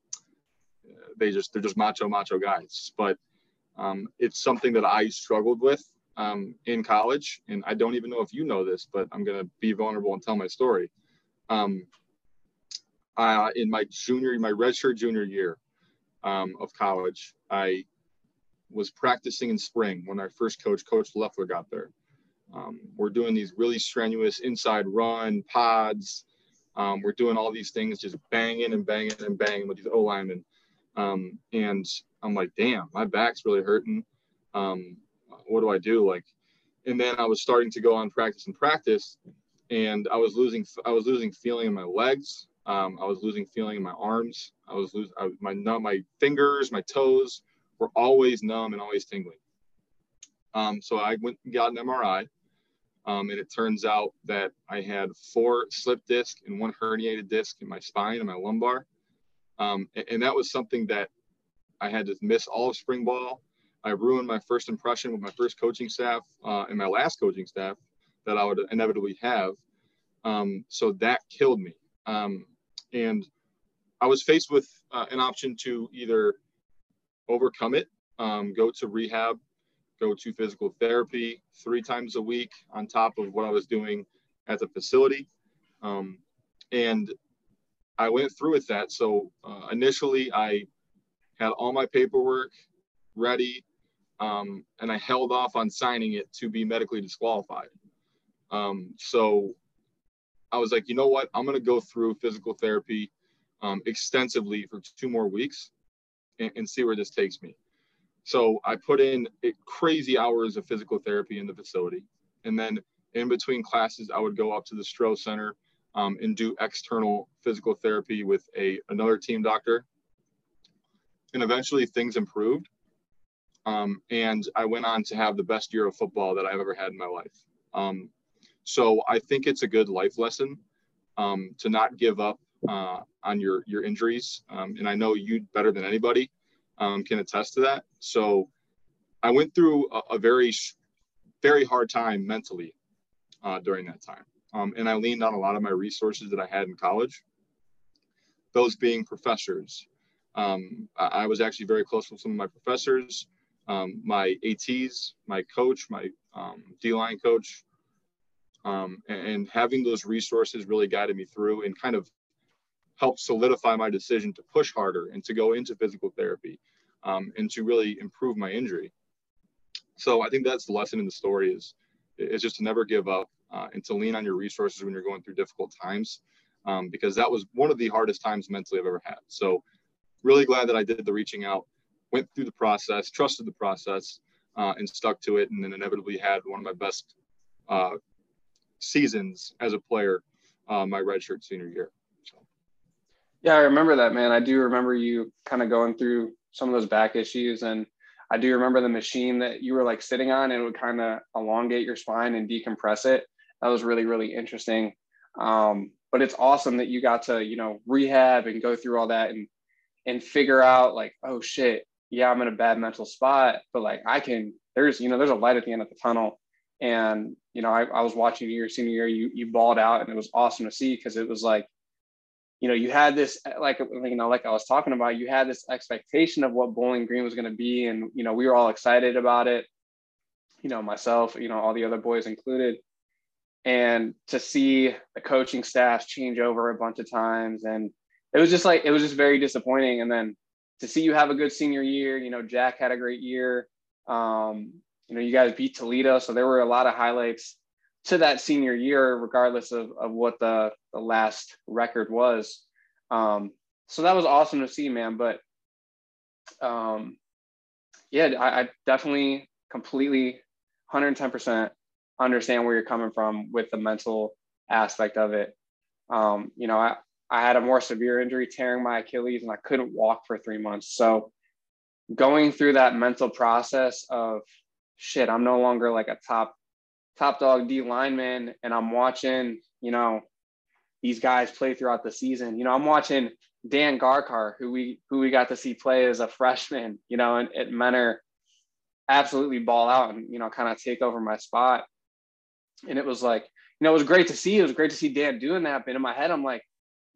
they just they're just macho macho guys. But um, it's something that I struggled with um, in college, and I don't even know if you know this, but I'm gonna be vulnerable and tell my story. Um, uh, in my junior, my redshirt junior year um, of college, I was practicing in spring when our first coach, Coach Loeffler, got there. Um, we're doing these really strenuous inside run pods. Um, we're doing all these things, just banging and banging and banging with these O linemen. Um, and I'm like, damn, my back's really hurting. Um, what do I do? Like, and then I was starting to go on practice and practice, and I was losing, I was losing feeling in my legs. Um, I was losing feeling in my arms. I was losing my my fingers, my toes were always numb and always tingling. Um, so I went and got an MRI. Um, and it turns out that I had four slip discs and one herniated disc in my spine and my lumbar. Um, and, and, that was something that I had to miss all of spring ball. I ruined my first impression with my first coaching staff uh, and my last coaching staff that I would inevitably have. Um, so that killed me. Um, and I was faced with uh, an option to either overcome it, um, go to rehab, go to physical therapy three times a week on top of what I was doing at the facility. Um, and I went through with that. So uh, initially, I had all my paperwork ready, um, and I held off on signing it to be medically disqualified. Um, so I was like, you know what? I'm going to go through physical therapy um, extensively for two more weeks and, and see where this takes me. So I put in crazy hours of physical therapy in the facility. And then in between classes, I would go up to the Stroh Center um, and do external physical therapy with a another team doctor. And eventually things improved. Um, and I went on to have the best year of football that I've ever had in my life. Um, so I think it's a good life lesson um, to not give up uh, on your your injuries. Um, and I know you better than anybody um, can attest to that. So I went through a, a very, very hard time mentally uh, during that time. Um, and I leaned on a lot of my resources that I had in college, those being professors, Um, I, I, was actually very close with some of my professors, um, my ATs, my coach, my D line coach. Um, and, having those resources really guided me through and kind of helped solidify my decision to push harder and to go into physical therapy um, and to really improve my injury. So I think that's the lesson in the story is is just to never give up uh, and to lean on your resources when you're going through difficult times, um, because that was one of the hardest times mentally I've ever had. So really glad that I did the reaching out, went through the process, trusted the process, uh, and stuck to it, and then inevitably had one of my best uh, seasons as a player uh, my redshirt senior year. So. Yeah, I remember that, man. I do remember you kind of going through some of those back issues and I do remember the machine that you were like sitting on and it would kind of elongate your spine and decompress it. That was really, really interesting. Um, but it's awesome that you got to, you know, rehab and go through all that and and figure out like, oh shit, yeah, I'm in a bad mental spot, but like I can, there's, you know, there's a light at the end of the tunnel. And, you know, I, I was watching your senior year, you you balled out and it was awesome to see because it was like you know, you had this like you know, like I was talking about, you had this expectation of what Bowling Green was going to be, and you know, we were all excited about it. You know, myself, you know, all the other boys included, and to see the coaching staff change over a bunch of times, and it was just like it was just very disappointing. And then to see you have a good senior year, you know, Jack had a great year. Um, you know, you guys beat Toledo, so there were a lot of highlights to that senior year, regardless of, of what the, the last record was. Um, so that was awesome to see, man. But um, yeah, I, I definitely completely 110% understand where you're coming from with the mental aspect of it. Um, you know, I, I had a more severe injury, tearing my Achilles, and I couldn't walk for three months. So going through that mental process of shit, I'm no longer like a top top dog D lineman, and I'm watching, you know, these guys play throughout the season. You know, I'm watching Dan Garkar, who we who we got to see play as a freshman, you know, and at Mentor absolutely ball out and you know kind of take over my spot. And it was like, you know, it was great to see. It was great to see Dan doing that. But in my head, I'm like,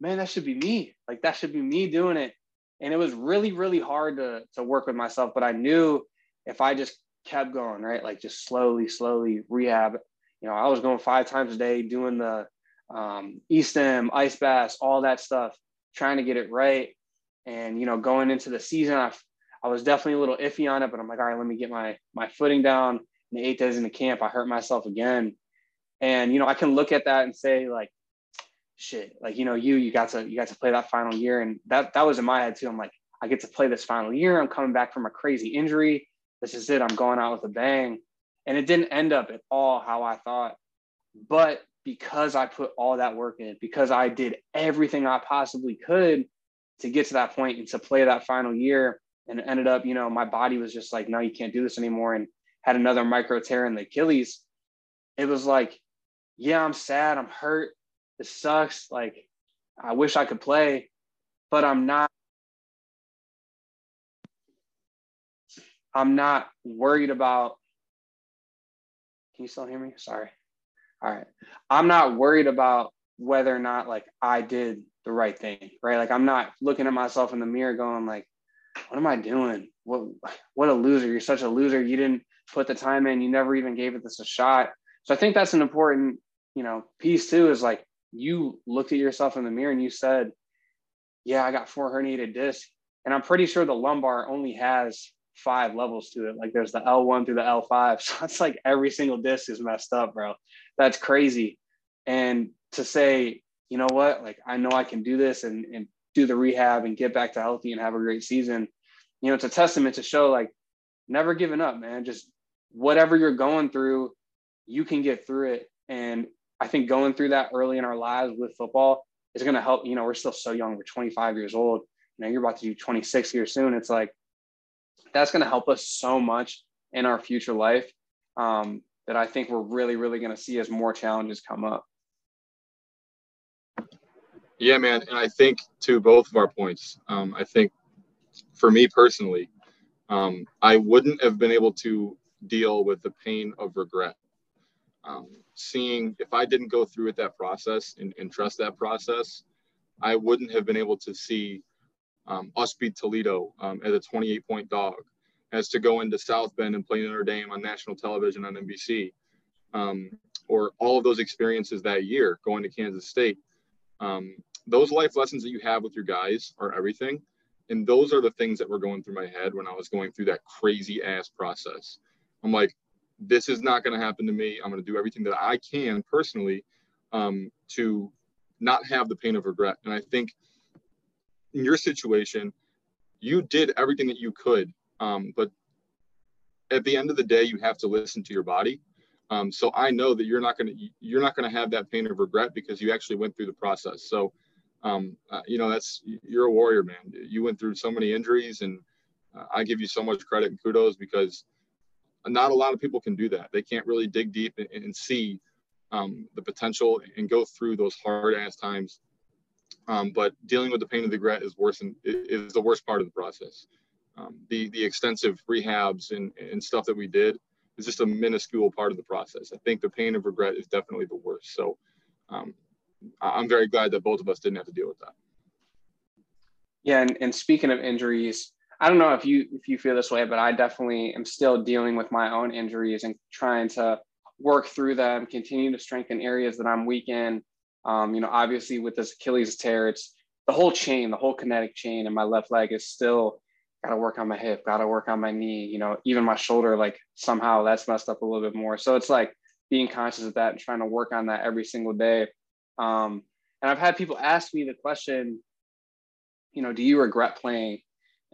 man, that should be me. Like that should be me doing it. And it was really, really hard to to work with myself. But I knew if I just kept going, right? Like just slowly, slowly rehab. You know, I was going five times a day doing the um, E-stim, ice baths, all that stuff, trying to get it right. And, you know, going into the season, I, I was definitely a little iffy on it, but I'm like, all right, let me get my, my footing down. And the eight days in the camp, I hurt myself again. And, you know, I can look at that and say like, shit, like, you know, you, you got to, you got to play that final year. And that, that was in my head too. I'm like, I get to play this final year. I'm coming back from a crazy injury this is it. I'm going out with a bang. And it didn't end up at all how I thought. But because I put all that work in, because I did everything I possibly could to get to that point and to play that final year, and it ended up, you know, my body was just like, no, you can't do this anymore, and had another micro tear in the Achilles. It was like, yeah, I'm sad, I'm hurt, this sucks. Like, I wish I could play, but I'm not I'm not worried about. Can you still hear me? Sorry. All right. I'm not worried about whether or not like I did the right thing, right? Like I'm not looking at myself in the mirror going like, what am I doing? What what a loser. You're such a loser. You didn't put the time in. You never even gave this a shot. So I think that's an important, you know, piece too is like you looked at yourself in the mirror and you said, yeah, I got four herniated discs. And I'm pretty sure the lumbar only has five levels to it. Like there's the L1 through the L5. So it's like every single disc is messed up, bro. That's crazy. And to say, you know what, like I know I can do this and, and do the rehab and get back to healthy and have a great season, you know, it's a testament to show like never giving up, man. Just whatever you're going through, you can get through it. And I think going through that early in our lives with football is going to help. You know, we're still so young. We're 25 years old. Know, you're about to do 26 here soon. It's like that's going to help us so much in our future life um, that I think we're really, really going to see as more challenges come up. Yeah, man. And I think to both of our points, um, I think for me personally, um, I wouldn't have been able to deal with the pain of regret. Um, seeing if I didn't go through with that process and, and trust that process, I wouldn't have been able to see um, us beat Toledo um, as a 28 point dog, as to go into South Bend and play Notre Dame on national television on NBC, um, or all of those experiences that year going to Kansas State. Um, those life lessons that you have with your guys are everything. And those are the things that were going through my head when I was going through that crazy ass process. I'm like, this is not going to happen to me. I'm going to do everything that I can personally um, to not have the pain of regret. And I think in your situation, you did everything that you could. Um, but at the end of the day, you have to listen to your body. Um, so I know that you're not going to you're not going to have that pain of regret because you actually went through the process. So um, uh, you know that's you're a warrior, man. You went through so many injuries, and uh, I give you so much credit and kudos because not a lot of people can do that. They can't really dig deep and, and see um, the potential and go through those hard ass times. Um, but dealing with the pain of the regret is worse is the worst part of the process. Um, the the extensive rehabs and, and stuff that we did is just a minuscule part of the process. I think the pain of regret is definitely the worst. So um, I'm very glad that both of us didn't have to deal with that. Yeah, and, and speaking of injuries, I don't know if you if you feel this way, but I definitely am still dealing with my own injuries and trying to work through them, continue to strengthen areas that I'm weak in. Um, you know, obviously with this Achilles tear, it's the whole chain, the whole kinetic chain, and my left leg is still got to work on my hip, got to work on my knee. You know, even my shoulder, like somehow that's messed up a little bit more. So it's like being conscious of that and trying to work on that every single day. Um, and I've had people ask me the question, you know, do you regret playing?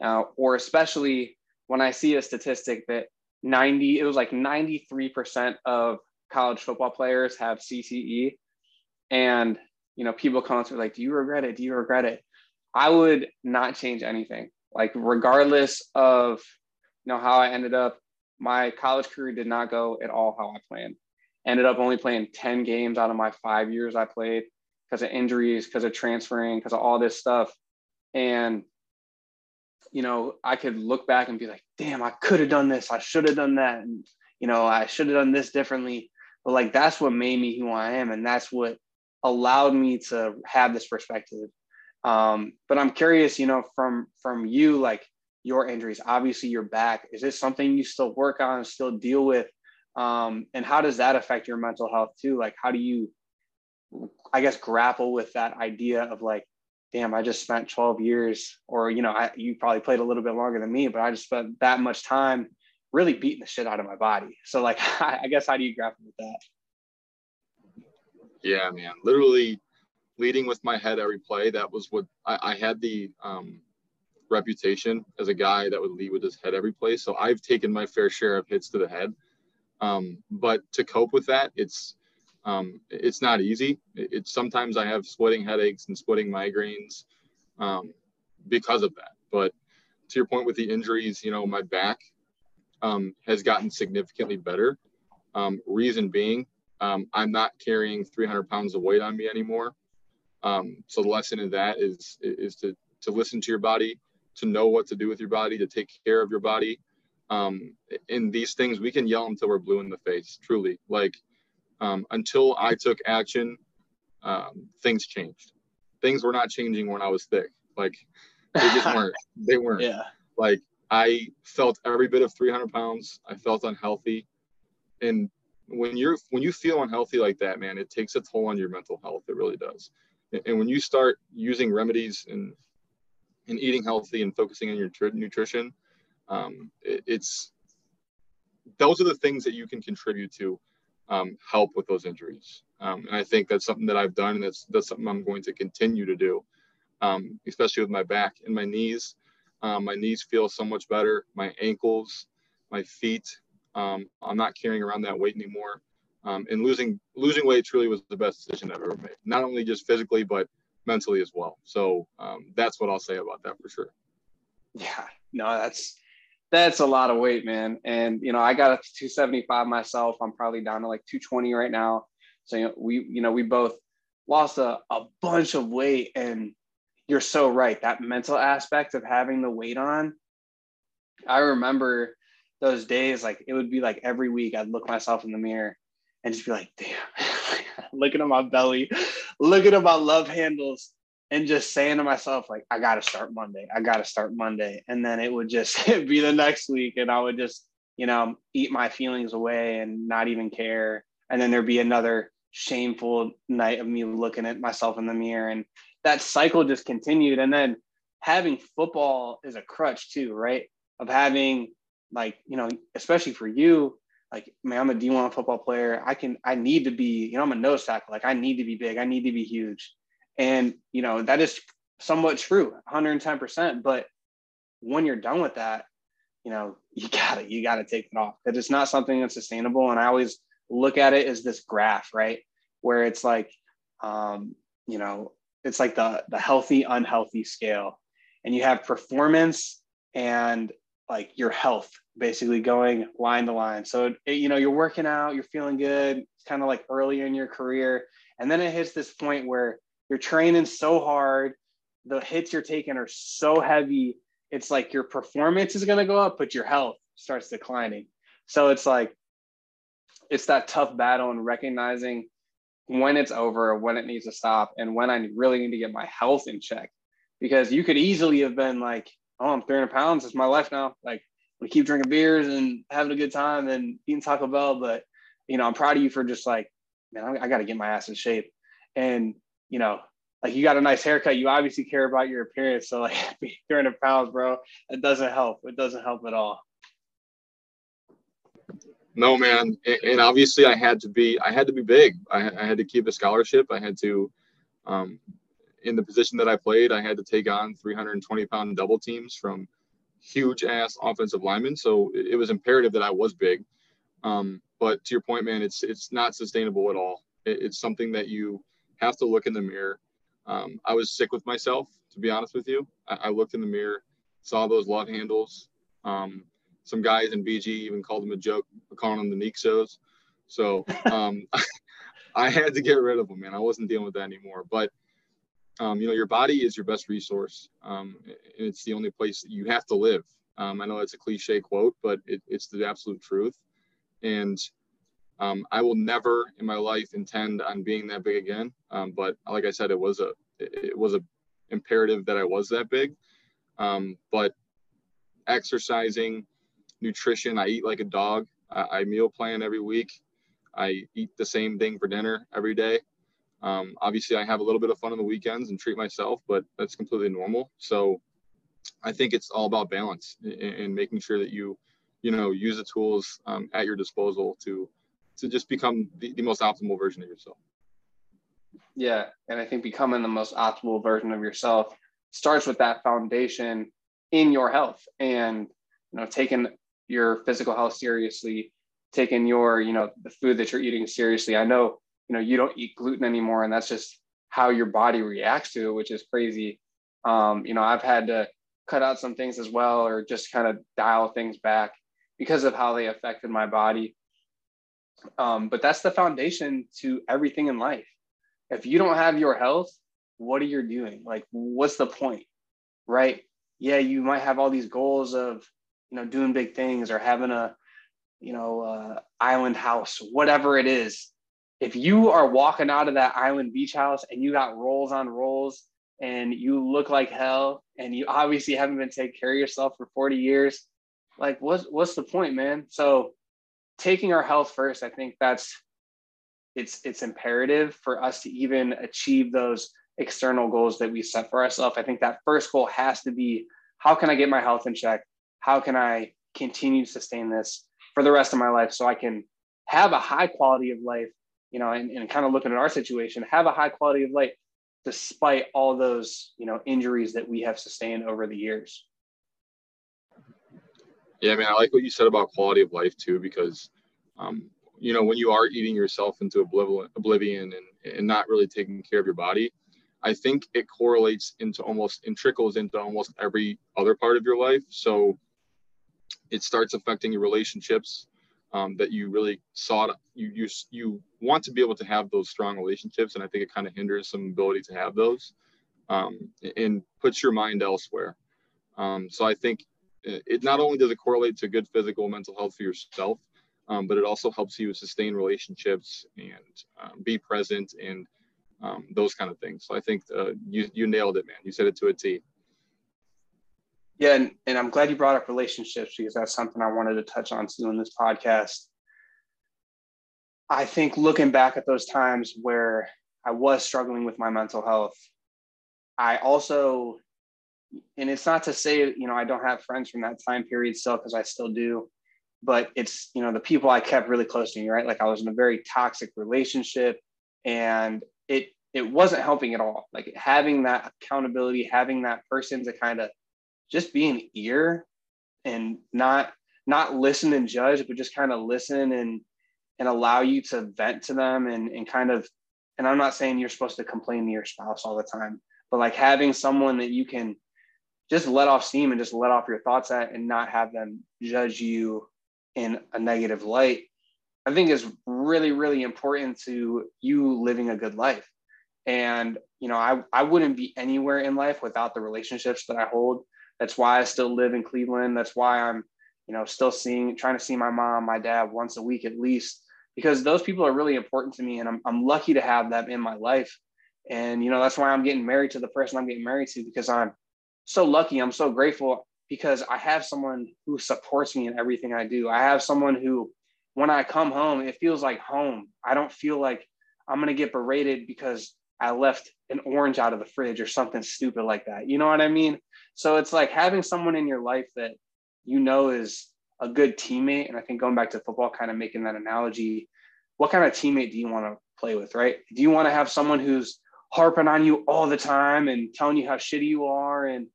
Uh, or especially when I see a statistic that 90, it was like 93% of college football players have CTE. And, you know, people me like, do you regret it? Do you regret it? I would not change anything. Like, regardless of, you know, how I ended up, my college career did not go at all how I planned. Ended up only playing 10 games out of my five years I played because of injuries, because of transferring, because of all this stuff. And you know, I could look back and be like, damn, I could have done this. I should have done that. And, you know, I should have done this differently. But like, that's what made me who I am. And that's what allowed me to have this perspective. Um, but I'm curious, you know, from, from you, like your injuries, obviously you're back. Is this something you still work on, still deal with? Um, and how does that affect your mental health too? Like, how do you, I guess, grapple with that idea of like, damn, I just spent 12 years, or, you know, I, you probably played a little bit longer than me, but I just spent that much time really beating the shit out of my body. So, like, I guess, how do you grapple with that? Yeah, man, literally leading with my head every play. That was what I, I had the um, reputation as a guy that would lead with his head every play. So I've taken my fair share of hits to the head. Um, but to cope with that, it's um, it's not easy. It's sometimes I have splitting headaches and splitting migraines um, because of that. But to your point with the injuries, you know, my back um, has gotten significantly better. Um, reason being, um, I'm not carrying 300 pounds of weight on me anymore. Um, so the lesson in that is is to to listen to your body, to know what to do with your body, to take care of your body. Um, in these things, we can yell until we're blue in the face. Truly, like um, until I took action, um, things changed. Things were not changing when I was thick. Like they just weren't. They weren't. Yeah. Like I felt every bit of 300 pounds. I felt unhealthy, and when you're when you feel unhealthy like that, man, it takes a toll on your mental health. It really does. And when you start using remedies and and eating healthy and focusing on your nutrition, um, it, it's those are the things that you can contribute to um, help with those injuries. Um, and I think that's something that I've done, and that's that's something I'm going to continue to do, um, especially with my back and my knees. Um, my knees feel so much better. My ankles, my feet. Um, I'm not carrying around that weight anymore. Um, and losing losing weight truly was the best decision I've ever made. Not only just physically, but mentally as well. So um, that's what I'll say about that for sure. Yeah, no, that's that's a lot of weight, man. And you know, I got up to 275 myself. I'm probably down to like 220 right now. So you know, we, you know, we both lost a, a bunch of weight. And you're so right. That mental aspect of having the weight on. I remember those days, like it would be like every week I'd look myself in the mirror and just be like, damn, looking at my belly, looking at my love handles. and just saying to myself like i gotta start monday. I gotta start monday. And then it would just be the next week and i would just you know eat my feelings away and not even care. And then there'd be another shameful night of me looking at myself in the mirror and that cycle just continued. And then having football is a crutch too right? Of having like you know especially for you like man i'm a d1 football player. I can i need to be you know i'm a nose tackle. Like i need to be big. I need to be huge. And you know that is somewhat true 110% but when you're done with that you know you gotta you gotta take it off. Because it's not something that's sustainable. And i always look at it as this graph right? Where it's like um you know it's like the the healthy unhealthy scale. And you have performance and like your health basically going line to line. So it, you know you're working out you're feeling good it's kind of like early in your career. And then it hits this point where you're training so hard the hits you're taking are so heavy it's like your performance is going to go up but your health starts declining. So it's like it's that tough battle and recognizing when it's over when it needs to stop and when i really need to get my health in check. Because you could easily have been like oh i'm 300 pounds it's my life now like we keep drinking beers and having a good time and eating taco bell but you know i'm proud of you for just like man i, I got to get my ass in shape and you know like you got a nice haircut, you obviously care about your appearance. So like 300 pounds, bro, it doesn't help. It doesn't help at all. No, man, and obviously I had to be, I had to be big. I, I had to keep a scholarship. I had to, um, in the position that I played, I had to take on 320 pound double teams from huge ass offensive linemen. So it, it was imperative that I was big. Um, but to your point, man, it's it's not sustainable at all. It, it's something that you have to look in the mirror um, I was sick with myself, to be honest with you. I, I looked in the mirror, saw those love handles. Um, some guys in BG even called them a joke, calling them the Nixos. So um, I had to get rid of them, man. I wasn't dealing with that anymore. But um, you know, your body is your best resource, um, and it's the only place you have to live. Um, I know it's a cliche quote, but it, it's the absolute truth. And um, I will never in my life intend on being that big again. Um, but like I said, it was a it was a imperative that I was that big. Um, but exercising, nutrition, I eat like a dog. I, I, meal plan every week. I eat the same thing for dinner every day. Um, obviously, I have a little bit of fun on the weekends and treat myself, but that's completely normal. So I think it's all about balance and, making sure that you, you know, use the tools um, at your disposal to to just become the, the most optimal version of yourself. Yeah. And I think becoming the most optimal version of yourself starts with that foundation in your health and, you know, taking your physical health seriously, taking your, you know, the food that you're eating seriously. I know, you know, you don't eat gluten anymore and that's just how your body reacts to it, which is crazy. Um, you know, I've had to cut out some things as well or just kind of dial things back because of how they affected my body. Um, but that's the foundation to everything in life. If you don't have your health, what are you doing? Like, what's the point? Right? Yeah, you might have all these goals of, you know, doing big things or having a, you know, uh, island house, whatever it is. If you are walking out of that island beach house and you got rolls on rolls and you look like hell and you obviously haven't been taking care of yourself for 40 years, like what's what's the point, man? So taking our health first, I think that's it's it's imperative for us to even achieve those external goals that we set for ourselves. I think that first goal has to be how can I get my health in check? How can I continue to sustain this for the rest of my life so I can have a high quality of life, you know, and, and kind of looking at our situation, have a high quality of life despite all those, you know, injuries that we have sustained over the years. Yeah, I mean, I like what you said about quality of life too, because, um, you know, when you are eating yourself into oblivion and, and not really taking care of your body, I think it correlates into almost and trickles into almost every other part of your life. So it starts affecting your relationships um, that you really sought. You, you you want to be able to have those strong relationships, and I think it kind of hinders some ability to have those, um, and puts your mind elsewhere. Um, so I think it not only does it correlate to good physical mental health for yourself, um, but it also helps you sustain relationships and um, be present and um, those kind of things. So I think uh, you you nailed it, man. You said it to a T. Yeah, and, and I'm glad you brought up relationships because that's something I wanted to touch on too in this podcast. I think looking back at those times where I was struggling with my mental health, I also, and it's not to say, you know, I don't have friends from that time period still, because I still do, but it's, you know, the people I kept really close to me, right? Like I was in a very toxic relationship and it, it wasn't helping at all. Like having that accountability, having that person to kind of just be an ear and not not listen and judge, but just kind of listen and and allow you to vent to them and and kind of and I'm not saying you're supposed to complain to your spouse all the time, but like having someone that you can just let off steam and just let off your thoughts at and not have them judge you in a negative light, I think is really, really important to you living a good life. And, you know, I, I wouldn't be anywhere in life without the relationships that I hold that's why I still live in Cleveland. That's why I'm, you know, still seeing, trying to see my mom, my dad once a week at least, because those people are really important to me. And I'm, I'm lucky to have them in my life. And, you know, that's why I'm getting married to the person I'm getting married to because I'm so lucky. I'm so grateful because I have someone who supports me in everything I do. I have someone who, when I come home, it feels like home. I don't feel like I'm going to get berated because I left an orange out of the fridge or something stupid like that. You know what I mean? So it's like having someone in your life that you know is a good teammate. And I think going back to football, kind of making that analogy, what kind of teammate do you want to play with, right? Do you want to have someone who's harping on you all the time and telling you how shitty you are and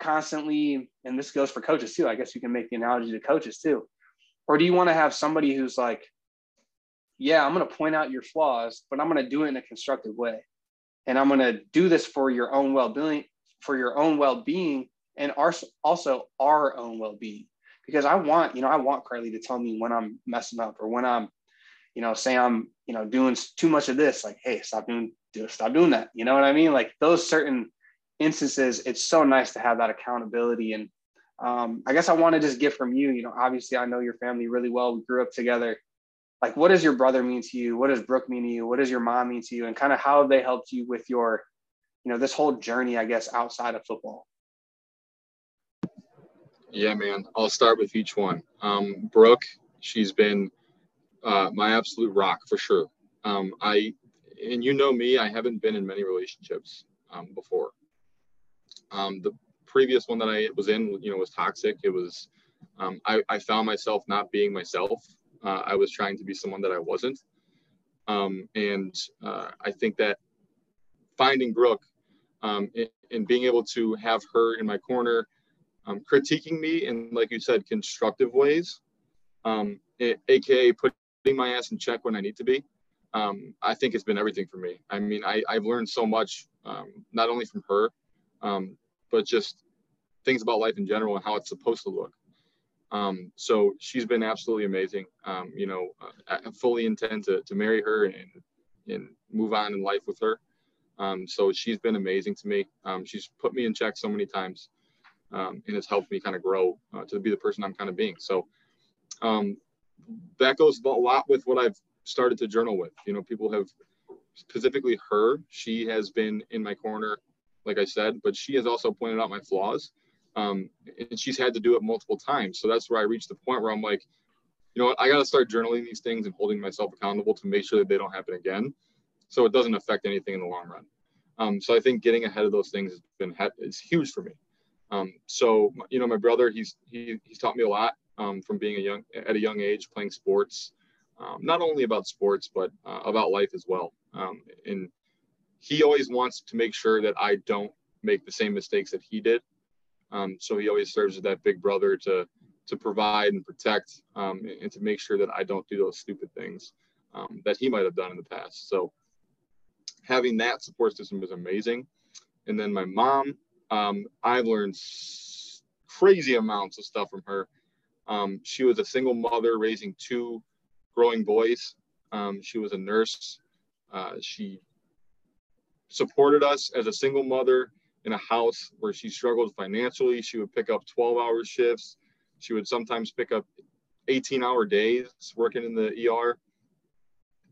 constantly, and this goes for coaches too. I guess you can make the analogy to coaches too. Or do you want to have somebody who's like, yeah, I'm going to point out your flaws, but I'm going to do it in a constructive way and i'm going to do this for your own well-being for your own well-being and our, also our own well-being. Because i want you know i want carly to tell me when i'm messing up or when i'm you know say i'm you know doing too much of this like hey stop doing do stop doing that. You know what i mean? Like those certain instances it's so nice to have that accountability. And um, i guess i want to just get from you you know obviously i know your family really well. We grew up together like what does your brother mean to you? What does brooke mean to you? What does your mom mean to you? And kind of how have they helped you with your you know this whole journey i guess outside of football. Yeah man. I'll start with each one. Um, brooke she's been uh, my absolute rock for sure. Um, i and you know me i haven't been in many relationships um, before. Um, the previous one that i was in you know was toxic. It was um, I, I found myself not being myself uh, I was trying to be someone that I wasn't. Um, and uh, I think that finding Brooke um, and, being able to have her in my corner, um, critiquing me in, like you said, constructive ways, um, aka putting my ass in check when I need to be. Um, I think it's been everything for me. I mean, I, have learned so much, um, not only from her, but just things about life in general and how it's supposed to look. Um, so she's been absolutely amazing. Um, you know, uh, I fully intend to, to marry her and, and move on in life with her. Um, so she's been amazing to me. Um, she's put me in check so many times um, and has helped me kind of grow uh, to be the person I'm kind of being. So um, that goes a lot with what I've started to journal with. You know, people have specifically her, she has been in my corner, like I said, but she has also pointed out my flaws um, and she's had to do it multiple times. So that's where I reached the point where I'm like, you know what, I got to start journaling these things and holding myself accountable to make sure that they don't happen again. So it doesn't affect anything in the long run. Um, so I think getting ahead of those things has been is huge for me. Um, so you know, my brother, he's he, he's taught me a lot um, from being a young at a young age playing sports, um, not only about sports but uh, about life as well. Um, and he always wants to make sure that I don't make the same mistakes that he did. Um, so he always serves as that big brother to to provide and protect um, and to make sure that I don't do those stupid things um, that he might have done in the past. So having that support system was amazing. And then my mom, um, I've learned crazy amounts of stuff from her. Um, she was a single mother raising two growing boys. Um, she was a nurse. Uh, she supported us as a single mother in a house where she struggled financially. She would pick up 12 hour shifts. She would sometimes pick up 18 hour days working in the ER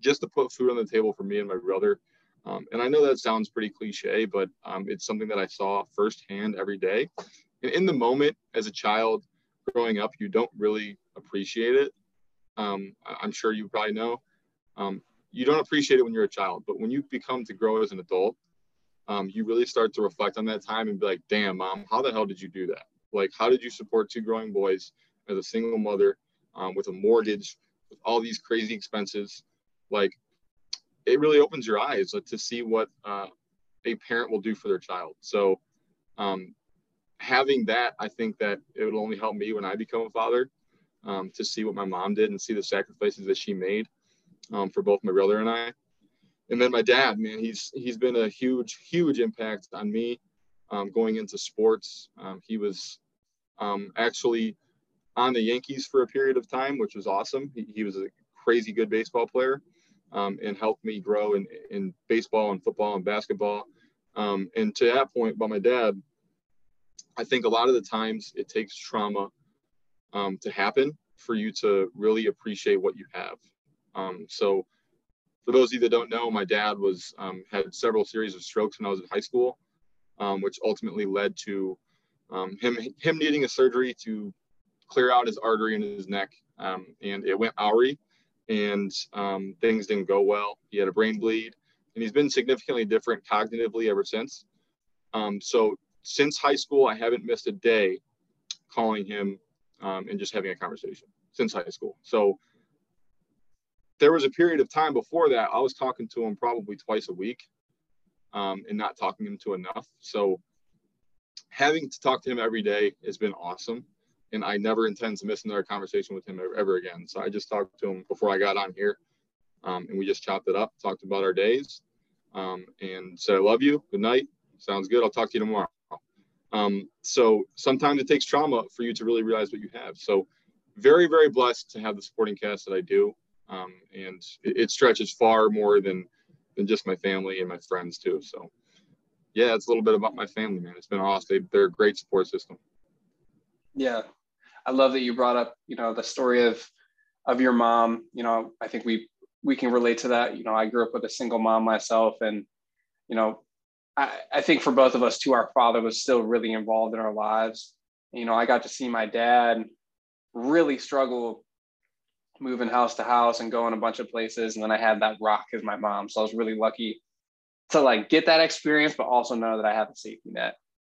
just to put food on the table for me and my brother. Um, and I know that sounds pretty cliche, but um, it's something that I saw firsthand every day. And in the moment, as a child growing up, you don't really appreciate it. Um, I'm sure you probably know. Um, you don't appreciate it when you're a child, but when you become to grow as an adult, um, you really start to reflect on that time and be like, damn, mom, how the hell did you do that? Like, how did you support two growing boys as a single mother um, with a mortgage, with all these crazy expenses? Like, it really opens your eyes to see what uh, a parent will do for their child. So, um, having that, I think that it would only help me when I become a father um, to see what my mom did and see the sacrifices that she made um, for both my brother and I. And then my dad, man, he's he's been a huge, huge impact on me um, going into sports. Um, he was um, actually on the Yankees for a period of time, which was awesome. He, he was a crazy good baseball player um, and helped me grow in, in baseball and football and basketball. Um, and to that point, by my dad, I think a lot of the times it takes trauma um, to happen for you to really appreciate what you have. So, for those of you that don't know, my dad was um, had several series of strokes when I was in high school, um, which ultimately led to um, him him needing a surgery to clear out his artery in his neck, um, and it went awry, and um, things didn't go well. He had a brain bleed, and he's been significantly different cognitively ever since. So since high school, I haven't missed a day calling him and just having a conversation since high school. So there was a period of time before that I was talking to him probably twice a week um, and not talking him to enough. So having to talk to him every day has been awesome. And I never intend to miss another conversation with him ever, again. So I just talked to him before I got on here um, and we just chopped it up, talked about our days um, and said, I love you. Good night. Sounds good. I'll talk to you tomorrow. Um, so sometimes it takes trauma for you to really realize what you have. So very, very blessed to have the supporting cast that I do. Um, and it, it, stretches far more than than just my family and my friends too. So yeah, it's a little bit about my family, man. It's been awesome. They, are a great support system. Yeah, I love that you brought up, you know, the story of of your mom. You know, I think we we can relate to that. You know, I grew up with a single mom myself, and you know, I, I think for both of us too, our father was still really involved in our lives. You know, I got to see my dad really struggle moving house to house and going a bunch of places. And then I had that rock as my mom. So I was really lucky to like get that experience, but also know that I have a safety net.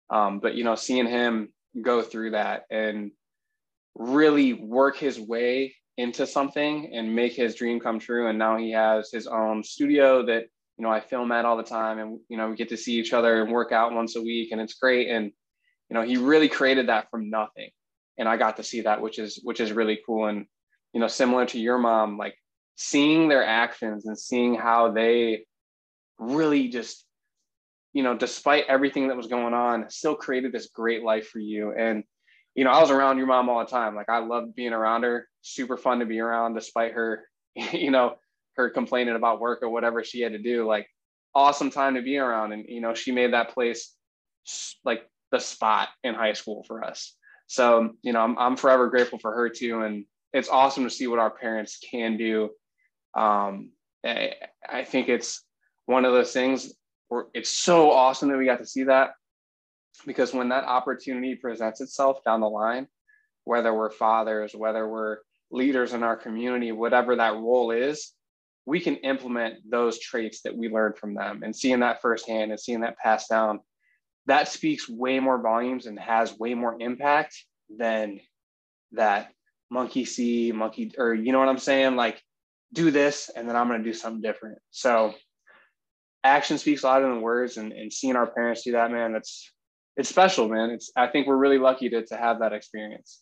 Um, but you know, seeing him go through that and really work his way into something and make his dream come true. And now he has his own studio that you know I film at all the time, and you know we get to see each other and work out once a week, and it's great. And you know he really created that from nothing, and I got to see that, which is which is really cool. And you know, similar to your mom, like seeing their actions and seeing how they really just you know despite everything that was going on still created this great life for you. And you know i was around your mom all the time. Like i loved being around her. Super fun to be around despite her you know her complaining about work or whatever she had to do. Like awesome time to be around. And you know she made that place like the spot in high school for us. So you know i'm, I'm forever grateful for her too. And it's awesome to see what our parents can do. Um, I, I think it's one of those things where it's so awesome that we got to see that because when that opportunity presents itself down the line whether we're fathers whether we're leaders in our community whatever that role is we can implement those traits that we learned from them and seeing that firsthand and seeing that passed down that speaks way more volumes and has way more impact than that monkey see monkey or you know what i'm saying? Like do this and then i'm going to do something different. So action speaks louder than words and, and seeing our parents do that man that's it's special man. It's i think we're really lucky to, to have that experience.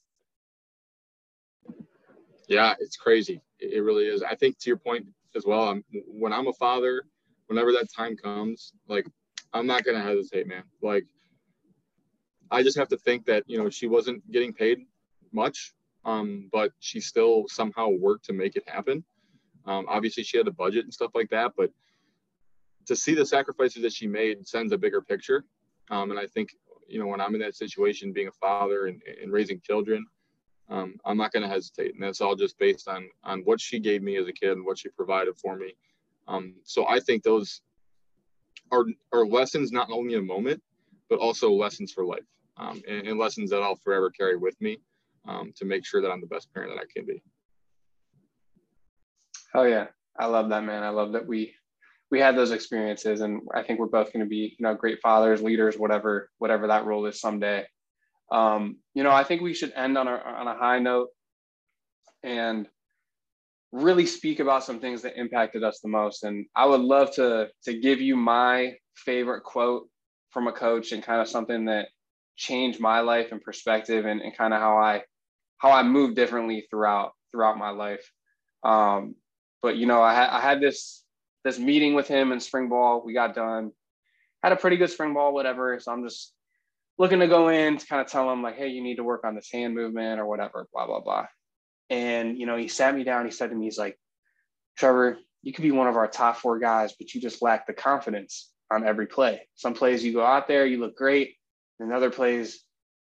Yeah it's crazy. It really is. I think to your point as well. I'm, when I'm a father, whenever that time comes, like I'm not gonna hesitate, man. Like I just have to think that you know she wasn't getting paid much, um, but she still somehow worked to make it happen. Um, obviously, she had a budget and stuff like that, but to see the sacrifices that she made sends a bigger picture. Um, and I think you know when I'm in that situation, being a father and, and raising children, um, I'm not going to hesitate. And that's all just based on on what she gave me as a kid and what she provided for me. Um, so I think those are are lessons not only a moment, but also lessons for life, um, and, and, lessons that I'll forever carry with me um, to make sure that I'm the best parent that I can be. Oh yeah, I love that man. I love that we we had those experiences, and I think we're both going to be you know great fathers, leaders, whatever whatever that role is someday. Um, you know, I think we should end on a on a high note and really speak about some things that impacted us the most. And I would love to to give you my favorite quote from a coach and kind of something that changed my life and perspective and, and kind of how I how I move differently throughout throughout my life. Um, but you know, I, ha- I had this this meeting with him in spring ball. We got done, had a pretty good spring ball, whatever. So I'm just looking to go in to kind of tell him like, hey, you need to work on this hand movement or whatever, blah blah blah. And you know, he sat me down. He said to me, he's like, Trevor, you could be one of our top four guys, but you just lack the confidence on every play. Some plays you go out there, you look great. And other plays,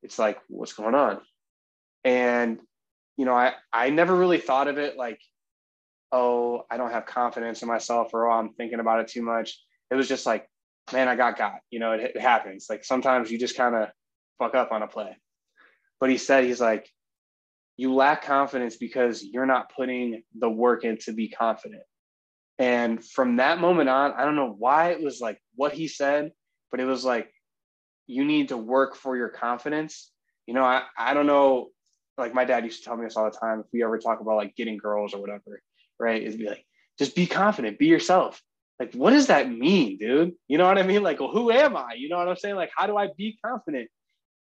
it's like, what's going on? And you know, I I never really thought of it like, oh, I don't have confidence in myself, or oh, I'm thinking about it too much. It was just like, man, I got got. You know, it, it happens. Like sometimes you just kind of fuck up on a play. But he said, he's like, you lack confidence because you're not putting the work in to be confident. And from that moment on, I don't know why it was like what he said, but it was like, you need to work for your confidence. You know, I, I don't know. Like my dad used to tell me this all the time. If we ever talk about like getting girls or whatever, right? Is be like, just be confident, be yourself. Like, what does that mean, dude? You know what I mean? Like, well, who am I? You know what I'm saying? Like, how do I be confident?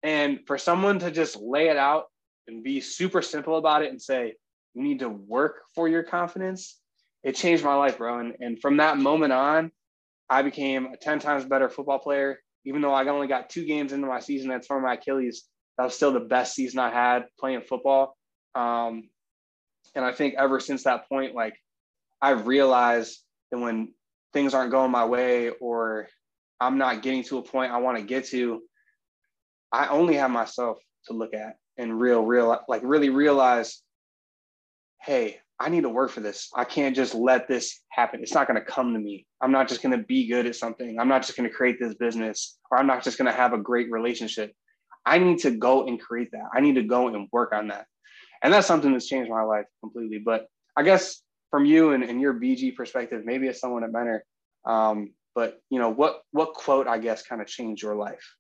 And for someone to just lay it out and be super simple about it and say, you need to work for your confidence, it changed my life, bro. And, and from that moment on, I became a 10 times better football player. Even though I only got two games into my season that's from my Achilles, that was still the best season I had playing football. Um, and I think ever since that point, like I've realized that when things aren't going my way or I'm not getting to a point I want to get to, I only have myself to look at and real, real, like really realize, hey, I need to work for this. I can't just let this happen. It's not going to come to me. I'm not just going to be good at something. I'm not just going to create this business or I'm not just going to have a great relationship. I need to go and create that. I need to go and work on that. And that's something that's changed my life completely. But I guess from you and, and your BG perspective, maybe as someone at Mentor, um, but you know, what what quote I guess kind of changed your life?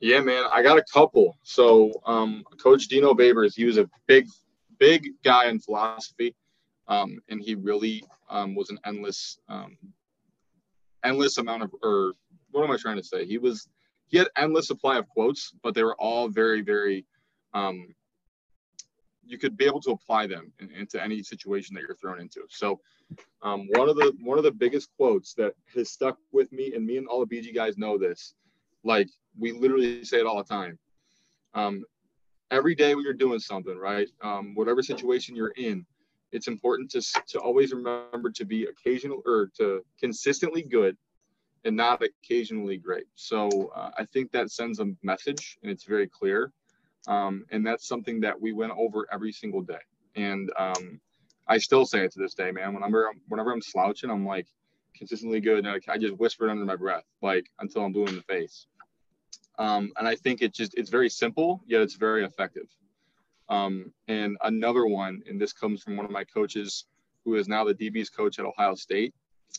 Yeah, man, I got a couple. So, um, Coach Dino Babers, he was a big, big guy in philosophy, um, and he really um, was an endless, um, endless amount of, or what am I trying to say? He was, he had endless supply of quotes, but they were all very, very, um, you could be able to apply them in, into any situation that you're thrown into. So, um, one of the one of the biggest quotes that has stuck with me, and me and all the BG guys know this, like we literally say it all the time. Um, every day when you're doing something, right? Um, whatever situation you're in, it's important to, to always remember to be occasional or to consistently good and not occasionally great. So uh, I think that sends a message and it's very clear. Um, and that's something that we went over every single day. And um, I still say it to this day, man. Whenever I'm, whenever I'm slouching, I'm like consistently good. And I just whisper it under my breath, like until I'm blue in the face. Um, and I think it just it's very simple, yet it's very effective. Um, and another one, and this comes from one of my coaches, who is now the DB's coach at Ohio State,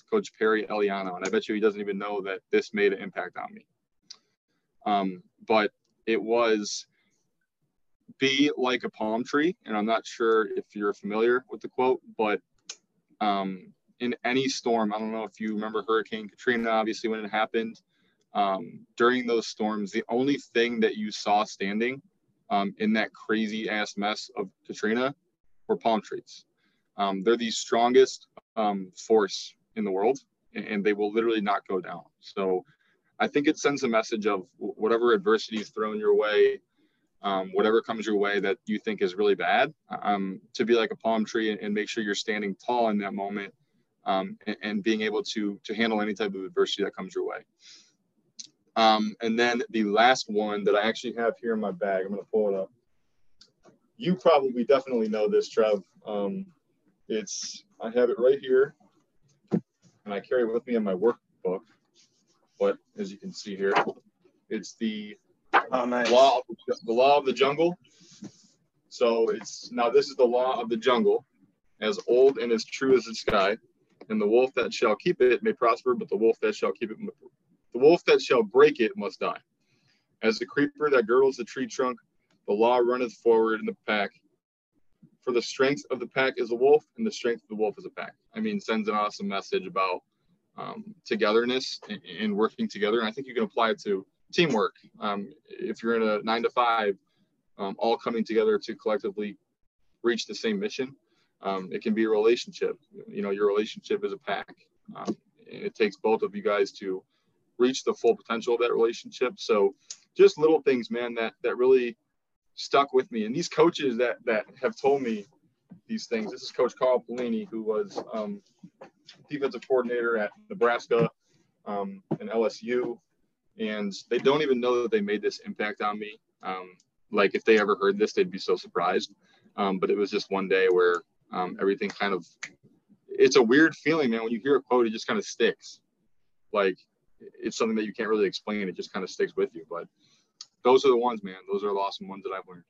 Coach Perry Eliano, and I bet you he doesn't even know that this made an impact on me. Um, but it was be like a palm tree, and I'm not sure if you're familiar with the quote, but um, in any storm, I don't know if you remember Hurricane Katrina, obviously when it happened um, during those storms, the only thing that you saw standing um, in that crazy ass mess of Katrina were palm trees. Um, they're the strongest um, force in the world, and they will literally not go down. So I think it sends a message of whatever adversity is thrown your way, um, whatever comes your way that you think is really bad, um, to be like a palm tree and, and, make sure you're standing tall in that moment um, and, and, being able to to handle any type of adversity that comes your way. Um, and then the last one that I actually have here in my bag, I'm going to pull it up. You probably definitely know this, Trev. Um, it's I have it right here. and I carry it with me in my workbook. But as you can see here, it's the Oh, nice. law of the, the law of the jungle. So it's now this is the law of the jungle, as old and as true as the sky. And the wolf that shall keep it may prosper, but the wolf that shall keep it, the wolf that shall break it must die. As the creeper that girdles the tree trunk, the law runneth forward in the pack. For the strength of the pack is a wolf, and the strength of the wolf is a pack. I mean, sends an awesome message about um, togetherness and, and working together. And I think you can apply it to teamwork. Um, if you're in a nine to five, um, all coming together to collectively reach the same mission, um, it can be a relationship. You know, your relationship is a pack. Um, it takes both of you guys to reach the full potential of that relationship. So, just little things, man, that that really stuck with me. And these coaches that that have told me these things. This is Coach Carl Pelini, who was um, defensive coordinator at Nebraska um, and LSU, and they don't even know that they made this impact on me. Um, like if they ever heard this, they'd be so surprised. Um, but it was just one day where um, everything kind of it's a weird feeling, man. When you hear a quote, it just kind of sticks. Like it's something that you can't really explain. It just kind of sticks with you. But those are the ones, man. Those are the awesome ones that I've learned.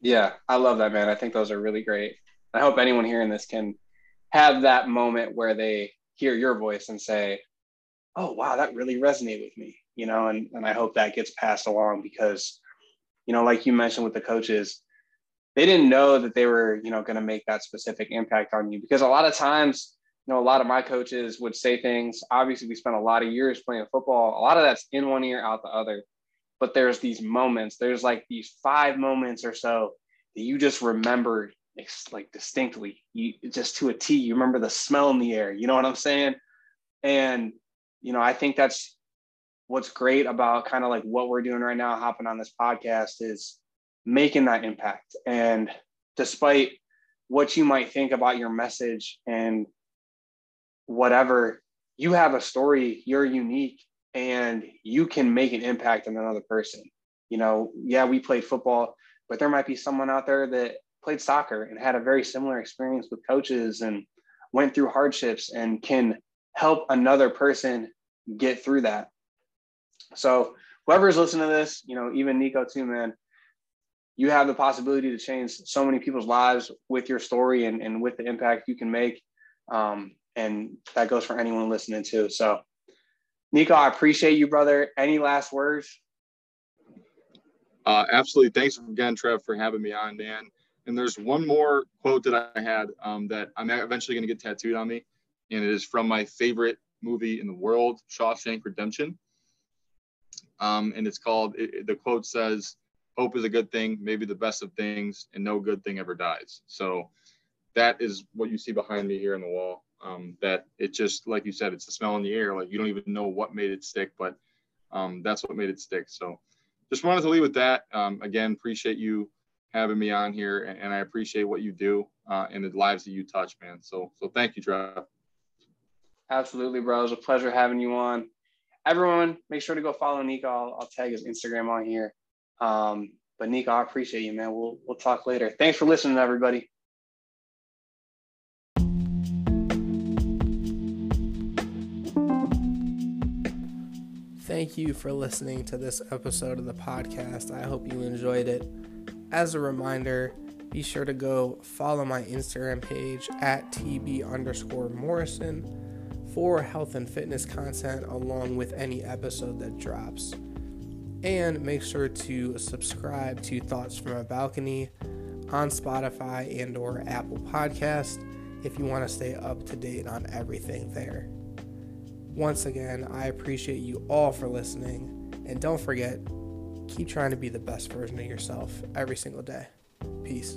Yeah, I love that, man. I think those are really great. I hope anyone hearing this can have that moment where they hear your voice and say, "Oh, wow, that really resonated with me," you know. And and I hope that gets passed along because, you know, like you mentioned with the coaches, they didn't know that they were, you know, going to make that specific impact on you because a lot of times, know, a lot of my coaches would say things. Obviously, we spent a lot of years playing football. A lot of that's in one ear, out the other but there's these moments there's like these five moments or so that you just remember like distinctly you just to a t you remember the smell in the air you know what i'm saying and you know i think that's what's great about kind of like what we're doing right now hopping on this podcast is making that impact and despite what you might think about your message and whatever you have a story you're unique and you can make an impact on another person. You know, yeah, we played football, but there might be someone out there that played soccer and had a very similar experience with coaches and went through hardships and can help another person get through that. So, whoever's listening to this, you know, even Nico too, man, you have the possibility to change so many people's lives with your story and, and with the impact you can make. Um, and that goes for anyone listening too. So, Nico, I appreciate you, brother. Any last words? Uh, absolutely. Thanks again, Trev, for having me on, man. And there's one more quote that I had um, that I'm eventually going to get tattooed on me, and it is from my favorite movie in the world, Shawshank Redemption. Um, and it's called. It, the quote says, "Hope is a good thing, maybe the best of things, and no good thing ever dies." So that is what you see behind me here on the wall um, that it just like you said it's the smell in the air like you don't even know what made it stick but um, that's what made it stick. So just wanted to leave with that. Um, again appreciate you having me on here and, and i appreciate what you do uh, and the lives that you touch man. So so thank you Trev. absolutely bro. It was a pleasure having you on. Everyone make sure to go follow nico i'll, I'll tag his instagram on here. Um, but nico i appreciate you man. We'll we'll talk later. Thanks for listening everybody Thank you for listening to this episode of the podcast. I hope you enjoyed it. As a reminder, be sure to go follow my Instagram page at TB underscore Morrison for health and fitness content along with any episode that drops. And make sure to subscribe to Thoughts from a Balcony on Spotify and or Apple Podcast if you want to stay up to date on everything there. Once again, I appreciate you all for listening. And don't forget, keep trying to be the best version of yourself every single day. Peace.